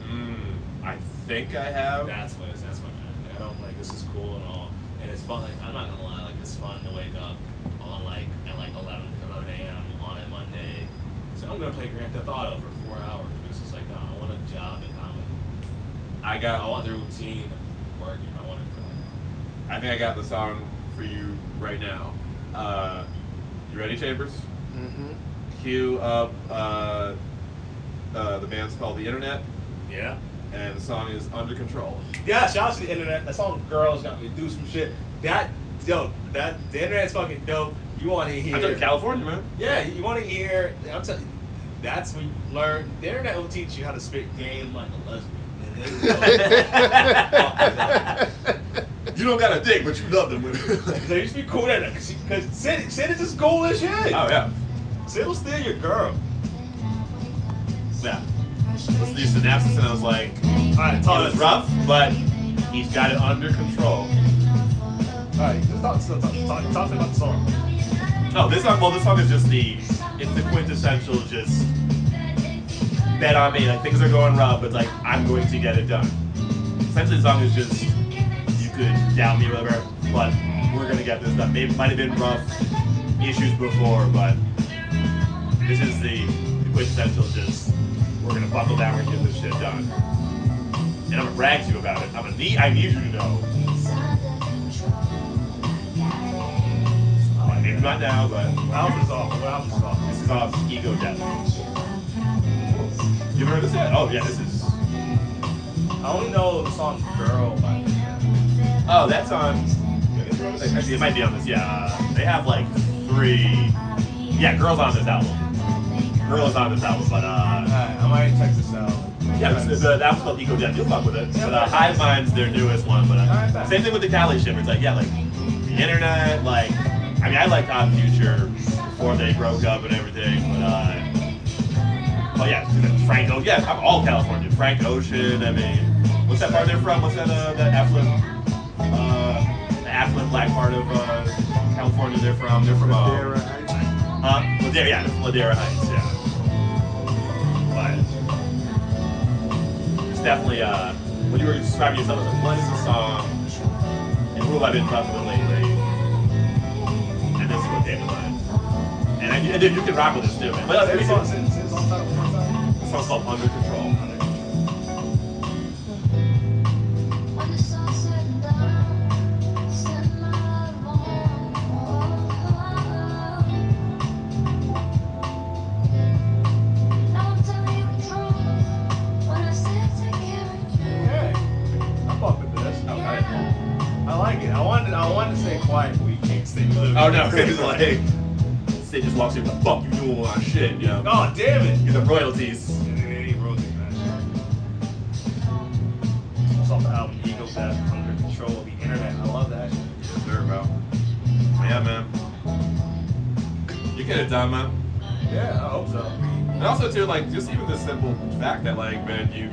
Mm, I think I have. That's what is. That's what I don't like this is cool and all, and it's fun. Like I'm not gonna lie, like it's fun to wake up on like at like 11, 11 a.m. on a Monday. So I'm gonna play Grand Theft Auto for four hours. It's just like no, I want a job comedy. I got all the routine of working. I want it for I think I got the song for you right now. Uh, you ready, Chambers? Mm-hmm. Cue up. Uh, uh, the band's called The Internet, yeah. and the song is Under Control. Yeah, shout out to the internet. That song "Girls" got me to do some shit. That yo, that the internet's fucking dope. You want to hear? I took to California, man. Yeah, you want to hear? I'm telling you, that's when you learn. The internet will teach you how to spit game like a lesbian. You don't got a dick, but you love them women. (laughs) They used to be cool then, because Syd, Syd is just cool as shit. oh yeah. Syd will steal your girl. Yeah. To these synapses, and I was like, All right, it talk rough, but he's got it under control. All right, just talk, talk, talk, talk about the song. No, this song. Well, this song is just the. It's the quintessential just. Bet on me. Like things are going rough, but like I'm going to get it done. Essentially, the song is just. You could doubt me, whatever, but we're gonna get this done. Maybe might have been rough issues before, but this is the, quintessential. Just we're gonna buckle down. Gonna get this shit done. And I'm gonna brag to you about it. I'm gonna need. I need you to know. Maybe not now, but What album is off? What album is off? this is off Ego Death. You ever heard this yet? Oh yeah, this is. I only know the song "Girl" by. Oh, that's on. Actually, it might be on this. Yeah, uh, they have like three. Yeah, girls on this album. Girl is on this album, but uh, Alright, I might check this out. yeah, this, the, that was called Ego Death. You'll fuck with it. But uh, Hive Mind's their newest one. But uh, same thing with the Cali shit. It's like yeah, like the internet. Like I mean, I liked Odd Future before they broke up and everything. But uh, oh yeah, Frank Ocean. Yeah, I'm all California. Frank Ocean. I mean, what's that part they're from? What's that? Uh, that affluent, uh, the affluent black part of uh, California they're from. They're from. Uh, Ladera Heights. uh, Ladera, yeah, Ladera Heights, yeah. But it's definitely uh, when you were describing yourself, as like, what is the song and who have I been fucking with lately? And this is what to mind. And, I, and then you can rock with this too, man. But uh, time. song's Under Control. When the sun set down, set my Now I'm telling you the I said take care of you. Okay, I fuck with this. Okay. I like it. I wanted, I wanted to stay quiet, but you can't stay. Oh no, (laughs) it's like Syd just walks in, the fuck you doing my shit, you know? Oh damn it! Get the royalties. Death Under Control of the Internet. I love that. Yes, sir, bro. Yeah, man. You get it done, man. Yeah, I hope so. And also too, like just even the simple fact that like, man, you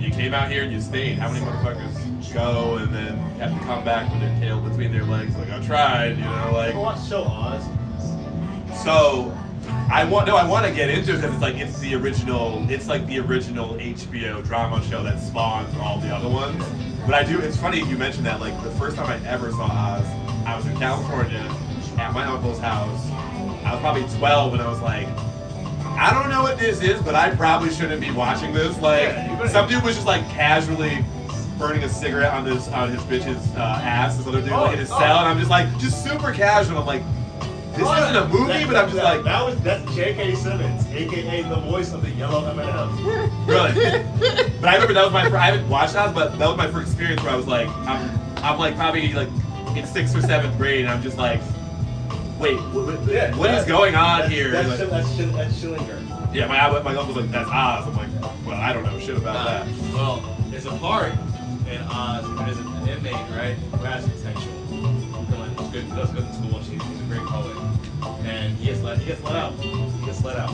you came out here and you stayed. How many motherfuckers go and then have to come back with their tail between their legs? Like I tried, you know, like. Oh, Watch the show Oz? So, I want no, I want to get into it because it's like it's the original. It's like the original HBO drama show that spawned all the other ones. But I do. It's funny you mentioned that. Like the first time I ever saw Oz, I was in California at my uncle's house. I was probably 12 and I was like. I don't know what this is, but I probably shouldn't be watching this. Like, Yeah, some dude was just like casually burning a cigarette on this on his bitch's uh, ass. This other dude Oh, like in his oh. cell, and I'm just like, just super casual. I'm like, this Oh, isn't a movie, that- but I'm just that- like, that was that's J.K. Simmons, aka the voice of the yellow M&Ms. really. but I remember that was my. fir- I haven't watched that, but that was my first experience where I was like, I'm, I'm like probably like in sixth or seventh grade, and I'm just like, wait, what, what, Yeah, what is going on that's, here? That's, Like, that's, Sch- that's Schillinger. yeah, my my uncle's like, that's Oz. I'm like, well, I don't know shit about Uh, that. well, there's a part in Oz where there's an inmate, right, who has potential. Like, he's good, does good in school, and she's, he's a great poet. And he gets let, he gets let out. He gets let out.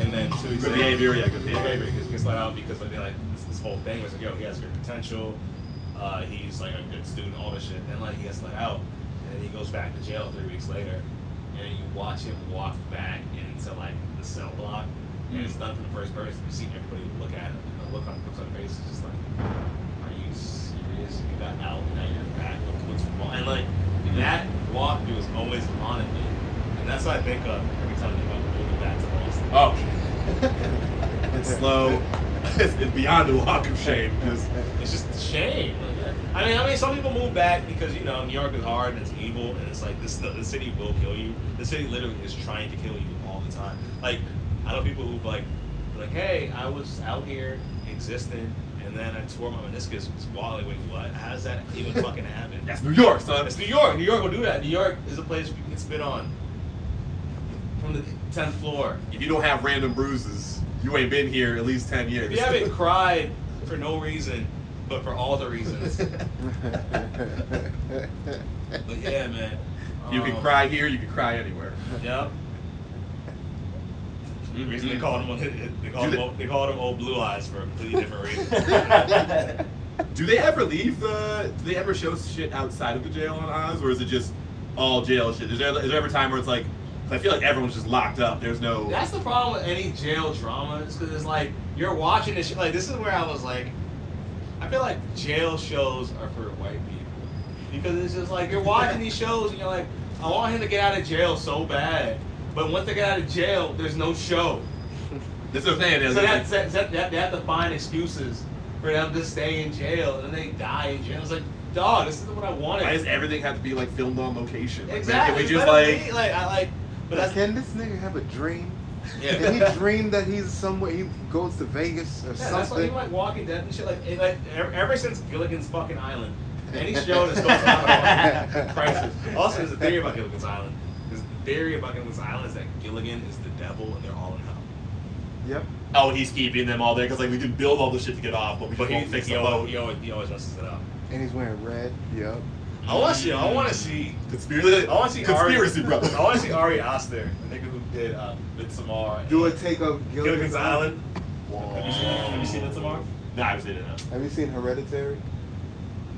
And then two weeks Good later- behavior, yeah, good behavior. he gets let out because like, they like this, this whole thing was like, yo, he has good potential. Uh, he's like a good student, all this shit. Then like he gets let out, and then he goes back to jail three weeks later, and you watch him walk back into like the cell block, and it's done from the first person. You see everybody look at him, and the look on looks on the face is just like, are you serious? You got out, and now you're back. What's- wrong? And like that walk he was always haunted me, and that's what I think of every time I think about moving back to Boston. Oh, (laughs) it's slow. (laughs) It's, it's beyond a walk of shame. Just, It's just a shame. I mean, I mean, some people move back because you know New York is hard and it's evil, and it's like this. The, the city will kill you. The city literally is trying to kill you all the time. Like, I know people who like, like, hey, I was out here existing, and then I tore my meniscus. While like, wait, what? How does that even fucking happen? that's New York, son. It's New York. New York will do that. New York is a place you can spit on from the tenth floor. If you don't have random bruises, you ain't been here at least ten years. If you haven't cried for no reason, but for all the reasons. (laughs) But yeah, man. You can Um, cry here, you can cry anywhere. Yep. The reason they called him they called Do him old, they called him old blue eyes for a completely different reason. (laughs) Do they ever leave the? Do they ever show shit outside of the jail on Oz, or is it just all jail shit? Is there, is there ever a time where it's like? I feel like everyone's just locked up. There's no. That's the problem with any jail drama, is because it's like you're watching this shit. Like this is where I was like, I feel like jail shows are for white people because it's just like you're watching these shows and you're like, I want him to get out of jail so bad, but once they get out of jail, there's no show. (laughs) That's what I'm saying. So that, that, that, that- they have to find excuses for them to stay in jail, and then they die in jail. It's like, dog, this isn't what I wanted. Why does everything have to be like filmed on location? Like, exactly. Can we just like? like, I like, but that's Can this nigga have a dream? yeah. Can he dream that he's somewhere? He goes to Vegas or Yeah, that's why something. you like Walking Dead and shit. Like, it, like ever, ever since Gilligan's fucking Island, any show that's goes on about crisis. Also, there's a theory about Gilligan's Island. There's a theory about Gilligan's Island is that Gilligan is the devil and they're all in hell. Yep. Oh, he's keeping them all there because like we can build all this shit to get off, but we But he, won't fix he, the boat. he, always, he always messes it up. And he's wearing red. Yep. I want to see. I want to see. Conspiracy. I want to see Conspiracy, Ari, bro. I want to see Ari Aster, the nigga who did uh, Midsommar. Do a take of Gilligan's, Gilligan's, Island. Have you seen? Have you seen Midsommar? Nah, I haven't seen it. No. Have you seen Hereditary?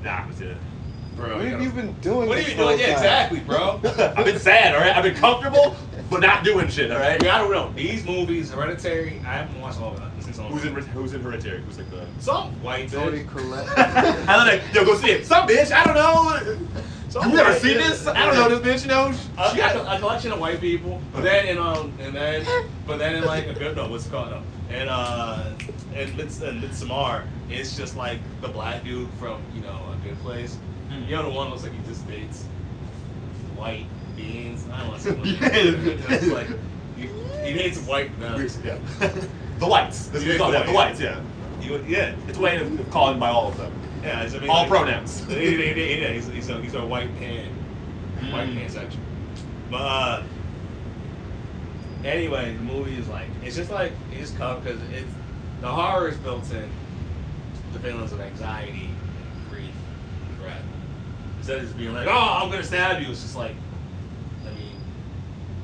Nah, I haven't seen it. Bro, What have you been doing? What are this you doing? Yeah, exactly, bro. (laughs) I've been sad, all right. I've been comfortable, but not doing shit, all right. Yeah, I don't know these movies, Hereditary. I haven't watched all of them. I've seen some. of Who's in them. Who's in Hereditary? Who's like the? Some white Toni bitch. Collette. I (laughs) don't know. Yo, go see it. Some bitch. I don't know. Some You've never white seen bitch. this? I don't know this bitch. You know. A, She got- a, a collection of white people, but then in um, and then, but then in like a good no, what's it called no, and uh, and Mids and Midsommar, it's just like the black dude from you know a good place. You know the one looks like he just dates white beans. I don't want to say (laughs) Yeah. like he, he dates white men. Yeah. (laughs) the whites. That's what we call that. The whites. Yeah. He would, yeah, It's a way of calling by all of them. yeah. I mean, All like- pronouns. Yeah, yeah, yeah, yeah, he's, he's, a, he's a white pan. White Mm. pansexual. But, uh, anyway, the movie is like, it's just like, it's tough because it's, the horror is built in the feelings of anxiety and grief and dread. Instead of just being like, oh, I'm going to stab you, it's just like, let me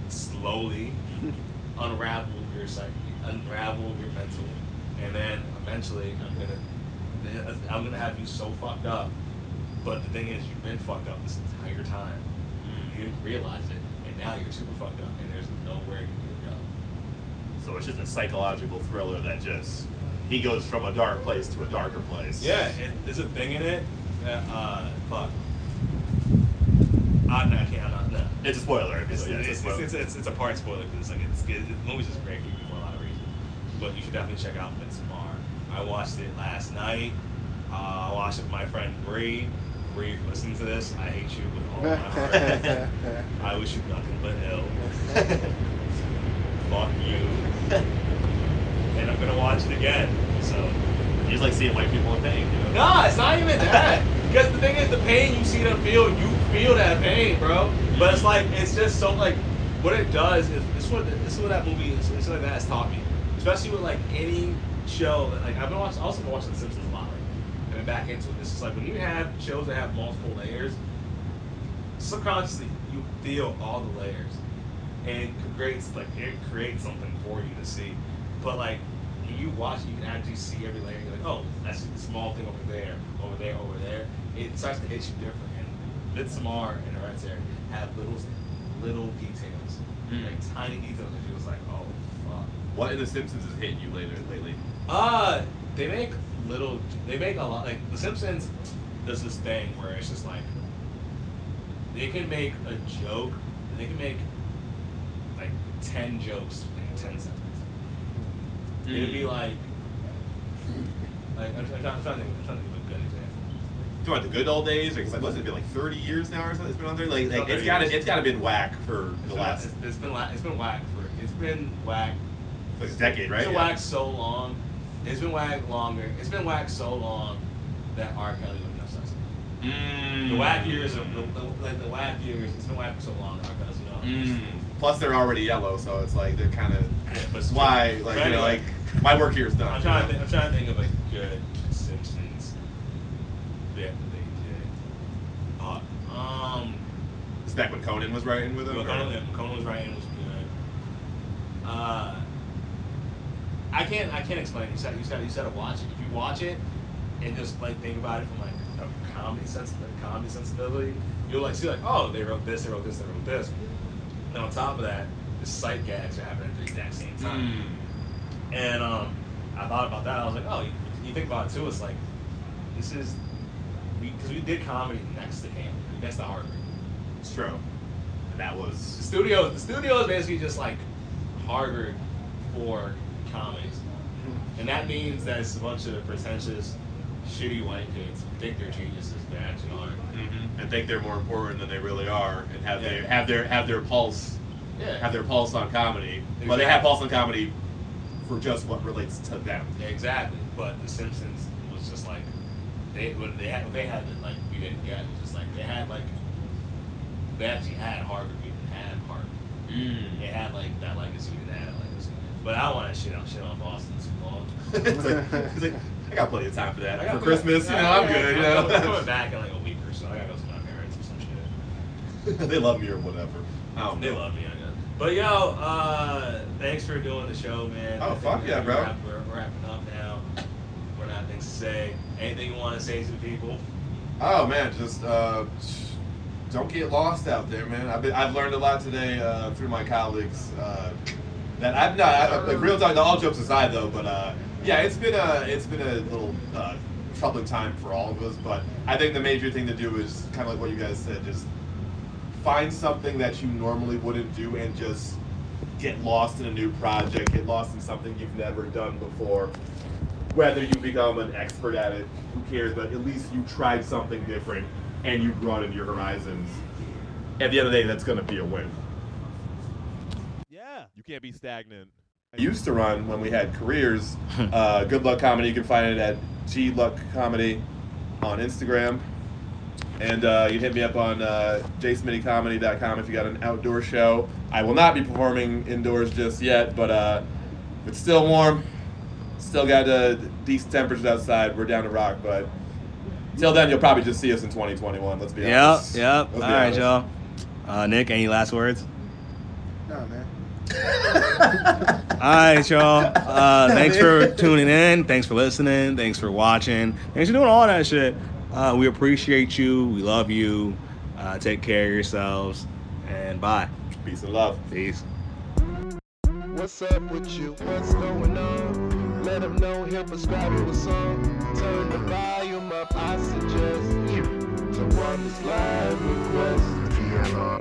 slowly (laughs) unravel your your psyche, unravel your mental, and then eventually I'm gonna I'm gonna have you so fucked up. But the thing is, you've been fucked up this entire time. You didn't realize it, and now you're super fucked up, and there's nowhere you can go. So it's just a psychological thriller that just he goes from a dark place to a darker place. Yeah, it, there's a thing in it. That, uh, fuck. No, I can't. I'm not, no. It's a spoiler. It's, yeah, it's, a it's, spoiler. it's, it's, it's a part spoiler because it's like it's, it, the movie's just great for a lot of reasons. But you should definitely check out Midsommar. I watched it last night. Uh, I watched it with my friend Bree. Bree, if you listen to this, I hate you with all my (laughs) heart. (laughs) I wish you nothing but ill. (laughs) Fuck you. and I'm gonna watch it again. So You just like seeing white people in pain. You know? Nah, it's not even that. Because the thing is, the pain you see them feel, you feel that pain, bro. But it's like it's just so like what it does is this is what this is what that movie is. It's like that has taught me, especially with like any show. That, like I've been watching, also been watching The Simpsons a lot, like, and then back into it. This is like when you have shows that have multiple layers, subconsciously you feel all the layers, and it creates like it creates something for you to see. But like when you watch, you can actually see every layer. You're like, oh, that's a small thing over there, over there, over there. It starts to hit you different. And Midsommar and Hereditary have little, little details, Mm. like tiny details that you was like, oh. What in The Simpsons is hitting you later lately? Uh, they make little, they make a lot. Like The Simpsons does this thing where it's just like they can make a joke, they can make like ten jokes in ten seconds. It'd be like, like I'm, trying- I'm trying to think, I'm trying to think of a good example. Do you want the good old days? Because like, what's it been like 30 years now or something? It's been on there. Like, It's like it's 30 got to years. it's got to been whack for It's the been, last it's, it's been whack. It's been whack for. It's been whack. Like a decade, right? It's been Yeah. so long. It's been whack longer. It's been whack so long that R. Kelly would know something. Mm. The whack years of the, the, like the whack years. It's been whack for so long. that R. Kelly's you know. Mm. Plus, they're already yellow, so it's like they're kind of Yeah, but it's- why, like you know, like my work here is done. I'm you trying to know? think. I'm trying to think of a good Simpsons bit that they did. Uh, um. It's back when Conan was writing with him. Conan, Conan was writing was good. Uh, I can't I can't explain. You said you said you said to watch it. If you watch it and just like think about it from like a comedy sense, like comedy sensibility, you'll like see like oh they wrote this, they wrote this, they wrote this. And on top of that, the sight gags are happening at the exact same time. Mm. And um, I thought about that. I was like, oh, you, you think about it too. It's like this is because we, did comedy next to him, next to Harvard. It's true. And that The was studio, the studio is basically just like Harvard for comedies, and that means that it's a bunch of pretentious, shitty white kids who think they're geniuses, bad actually aren't. Mhm. and think they're more important than they really are, and have Yeah. their have their have their pulse Yeah, have their pulse on comedy. But they have pulse on comedy for just what relates to them. Exactly. But The Simpsons was just like they what they had what they had that like we didn't get. It was just like they had like they actually had Harvard. We didn't have Harvard. They had like that legacy. That legacy. But I don't want to shit on shit on Boston too long. (laughs) (laughs) it's like, it's like, I got plenty of time for that. I got- For Christmas, you know, Yeah, I'm yeah, good. You I'm coming- I'm coming back in like a week or so. I gotta go see my parents or some shit. (laughs) they love me or whatever. I don't They know. love me, I guess. But yo, uh, thanks for doing the show, man. Oh, I fuck yeah, bro. wrap- We're, we're wrapping up now. We're not things to say. Anything you want to say to the people? Oh man, just uh, don't get lost out there, man. I've been, I've learned a lot today uh, through my colleagues. Uh, that I'm not I, like real talk. All jokes aside, though, but uh, yeah, it's been a it's been a little uh, troubling time for all of us. But I think the major thing to do is kind of like what you guys said, just find something that you normally wouldn't do and just get lost in a new project, get lost in something you've never done before. Whether you become an expert at it, who cares? But at least you tried something different and you broadened your horizons. At the end of the day, that's going to be a win. Yeah, you can't be stagnant. I used to run when we had careers. (laughs) uh, Good Luck Comedy. You can find it at G Luck Comedy on Instagram. And uh, you can hit me up on uh, jsmittycomedy.com if you got an outdoor show. I will not be performing indoors just yet, but uh, it's still warm. Still got uh, decent temperatures outside. We're down to rock, but till then, you'll probably just see us in 2021. Let's be Yep, honest. yep. Let's All be right, honest. y'all. Uh, Nick, any last words? No, man. (laughs) All right, y'all. Uh, thanks for tuning in. Thanks for listening. Thanks for watching. Thanks for doing all that shit. Uh, we appreciate you. We love you. Uh, take care of yourselves. And bye. Peace and love. Peace. What's up with you? What's going on? Let them know, he'll prescribe you a song. Turn the volume up, I suggest. To one this live request.